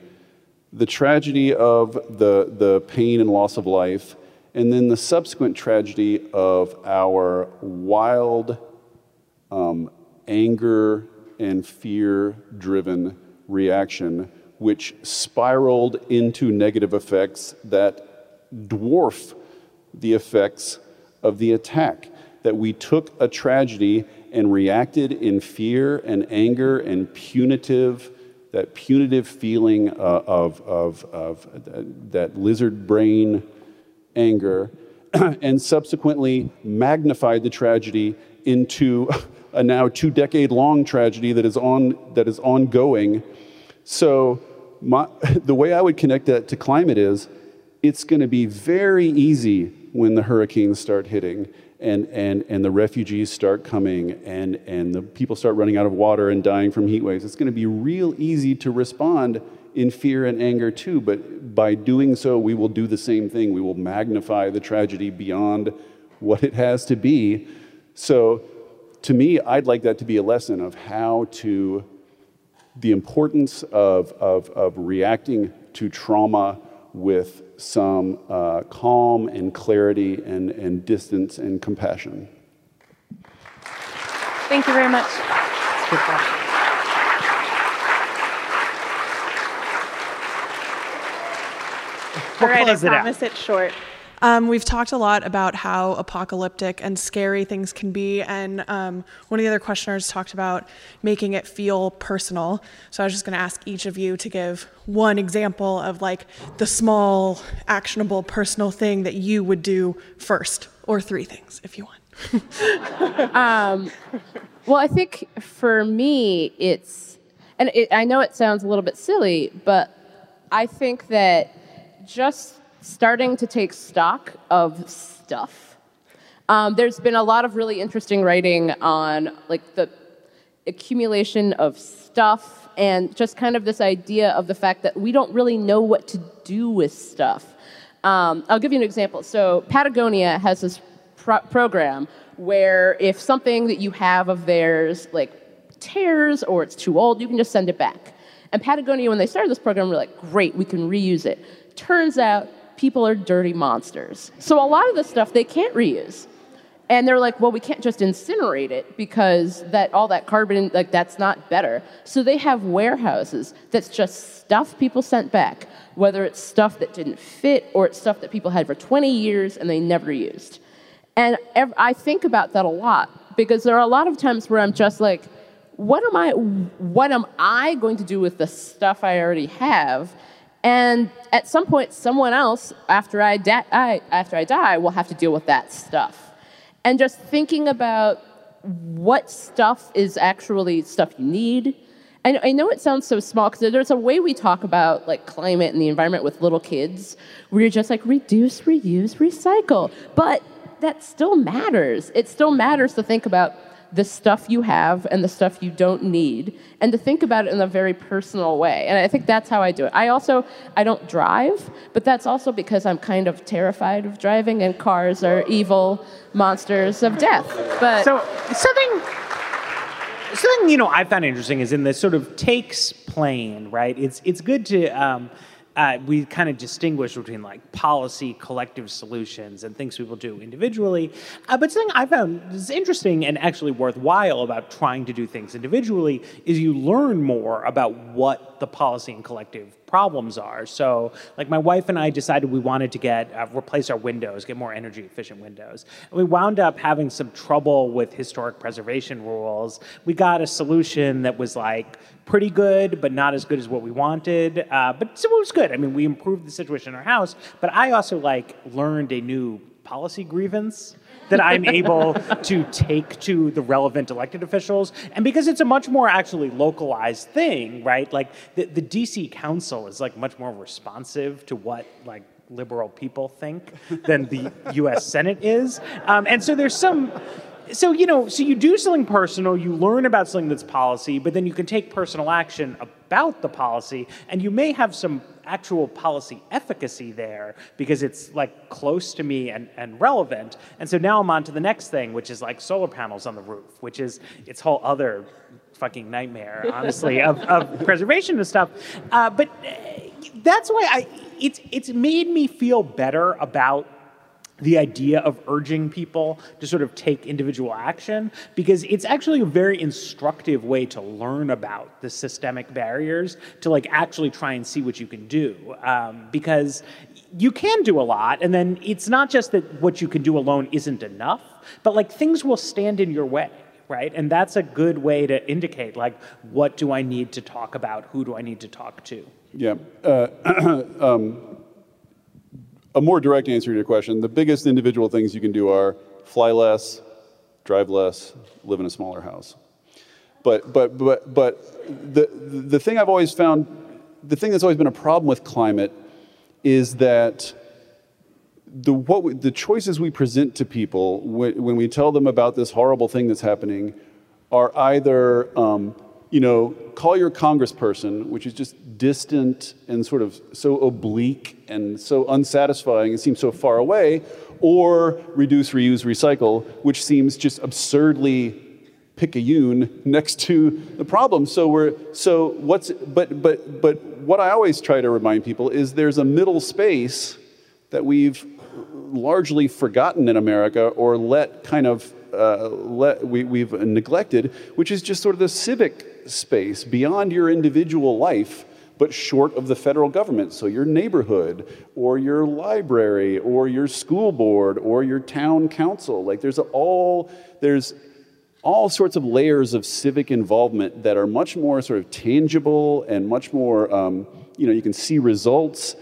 The tragedy of the, the pain and loss of life, and then the subsequent tragedy of our wild um, anger and fear driven reaction, which spiraled into negative effects that dwarf the effects of the attack that we took a tragedy and reacted in fear and anger and punitive, that punitive feeling uh, of, of, of that lizard brain anger, and subsequently magnified the tragedy into a now two decade long tragedy that is, on, that is ongoing. So, my, the way I would connect that to climate is it's going to be very easy when the hurricanes start hitting and, and, and the refugees start coming and, and the people start running out of water and dying from heat waves. It's going to be real easy to respond in fear and anger too, but by doing so, we will do the same thing. We will magnify the tragedy beyond what it has to be. So, to me, I'd like that to be a lesson of how to, the importance of, of, of reacting to trauma with some uh, calm and clarity and, and distance and compassion. Thank you very much. All right, I close it out. promise it's short. Um, we've talked a lot about how apocalyptic and scary things can be, and um, one of the other questioners talked about making it feel personal. So I was just going to ask each of you to give one example of like the small, actionable, personal thing that you would do first, or three things if you want. um, well, I think for me, it's, and it, I know it sounds a little bit silly, but I think that just starting to take stock of stuff. Um, there's been a lot of really interesting writing on like the accumulation of stuff and just kind of this idea of the fact that we don't really know what to do with stuff. Um, I'll give you an example. So Patagonia has this pro- program where if something that you have of theirs like tears or it's too old, you can just send it back. And Patagonia, when they started this program, were like, great, we can reuse it. Turns out people are dirty monsters. So a lot of the stuff they can't reuse. And they're like, well, we can't just incinerate it because that all that carbon, like that's not better. So they have warehouses that's just stuff people sent back, whether it's stuff that didn't fit or it's stuff that people had for 20 years and they never used. And I think about that a lot because there are a lot of times where I'm just like, what am I, what am I going to do with the stuff I already have? And at some point, someone else, after I, I, after I die, will have to deal with that stuff. And just thinking about what stuff is actually stuff you need. I, I know it sounds so small because there's a way we talk about like climate and the environment with little kids where you're just like reduce, reuse, recycle. But that still matters. It still matters to think about the stuff you have and the stuff you don't need and to think about it in a very personal way. And i think that's how i do it. I also i don't drive but that's also because i'm kind of terrified of driving and cars are evil monsters of death. But so something something you know I found interesting is in this sort of takes plane, right? It's it's good to um, uh, we kind of distinguish between like policy, collective solutions, and things people do individually. Uh, but something I found is interesting and actually worthwhile about trying to do things individually is you learn more about what the policy and collective problems are. So, like my wife and I decided we wanted to get uh, replace our windows, get more energy efficient windows. And we wound up having some trouble with historic preservation rules. We got a solution that was like pretty good, but not as good as what we wanted. Uh, but so it was good. I mean, we improved the situation in our house. But I also like learned a new policy grievance that I'm able to take to the relevant elected officials. And because it's a much more actually localized thing, right? Like the, the DC council is like much more responsive to what like liberal people think than the US Senate is. Um, and so there's some so you know so you do something personal you learn about something that's policy but then you can take personal action about the policy and you may have some actual policy efficacy there because it's like close to me and, and relevant. And so now i'm on to the next thing which is like solar panels on the roof which is its whole other fucking nightmare honestly of, of preservation and stuff. Uh, but uh, that's why i it's it's made me feel better about the idea of urging people to sort of take individual action because it's actually a very instructive way to learn about the systemic barriers to like actually try and see what you can do um, because you can do a lot and then it's not just that what you can do alone isn't enough but like things will stand in your way right? And that's a good way to indicate, like, what do I need to talk about? Who do I need to talk to? Yeah. Uh, um, a more direct answer to your question the biggest individual things you can do are fly less, drive less, live in a smaller house. But, but, but, but the, the thing I've always found, the thing that's always been a problem with climate is that the, what we, the choices we present to people when, when, we tell them about this horrible thing that's happening are either, um, you know, call your congressperson, which is just distant and sort of so oblique and so unsatisfying and seems so far away, or reduce, reuse, recycle, which seems just absurdly picayune next to the problem. So we're so what's but but but what I always try to remind people is there's a middle space that we've largely forgotten in America or let kind of uh, let, we, we've neglected, which is just sort of the civic space beyond your individual life, but short of the federal government. So your neighborhood, or your library, or your school board, or your town council. Like there's all there's all sorts of layers of civic involvement that are much more sort of tangible and much more um, you know you can see results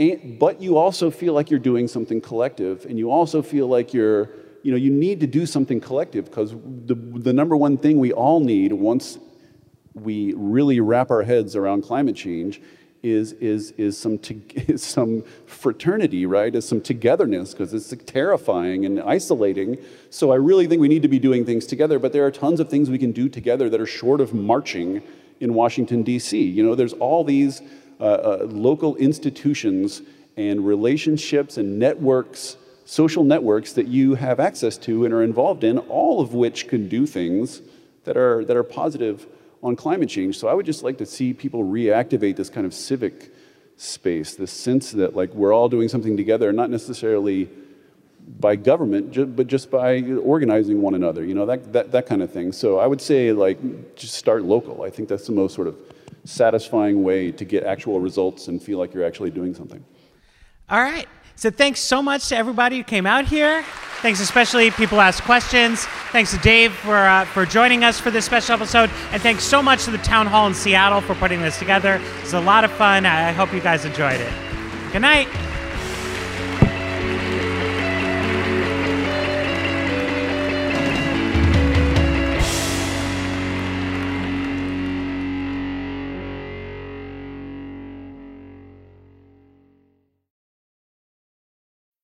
and, but you also feel like you're doing something collective, and you also feel like you're, you know, you need to do something collective because the, the number one thing we all need once we really wrap our heads around climate change is, is, is, some, to, is some fraternity, right? Is some togetherness because it's terrifying and isolating. So I really think we need to be doing things together, but there are tons of things we can do together that are short of marching in Washington, D.C. You know, there's all these uh, uh, local institutions and relationships and networks, social networks that you have access to and are involved in, all of which can do things that are, that are positive on climate change. So I would just like to see people reactivate this kind of civic space, this sense that like we're all doing something together, not necessarily by government, but just by organizing one another, you know, that, that, that kind of thing. So I would say like just start local. I think that's the most sort of satisfying way to get actual results and feel like you're actually doing something. All right. So thanks so much to everybody who came out here. Thanks especially people who asked questions. Thanks to Dave for uh, for joining us for this special episode, and thanks so much to the town hall in Seattle for putting this together. It's a lot of fun. I hope you guys enjoyed it. Good night.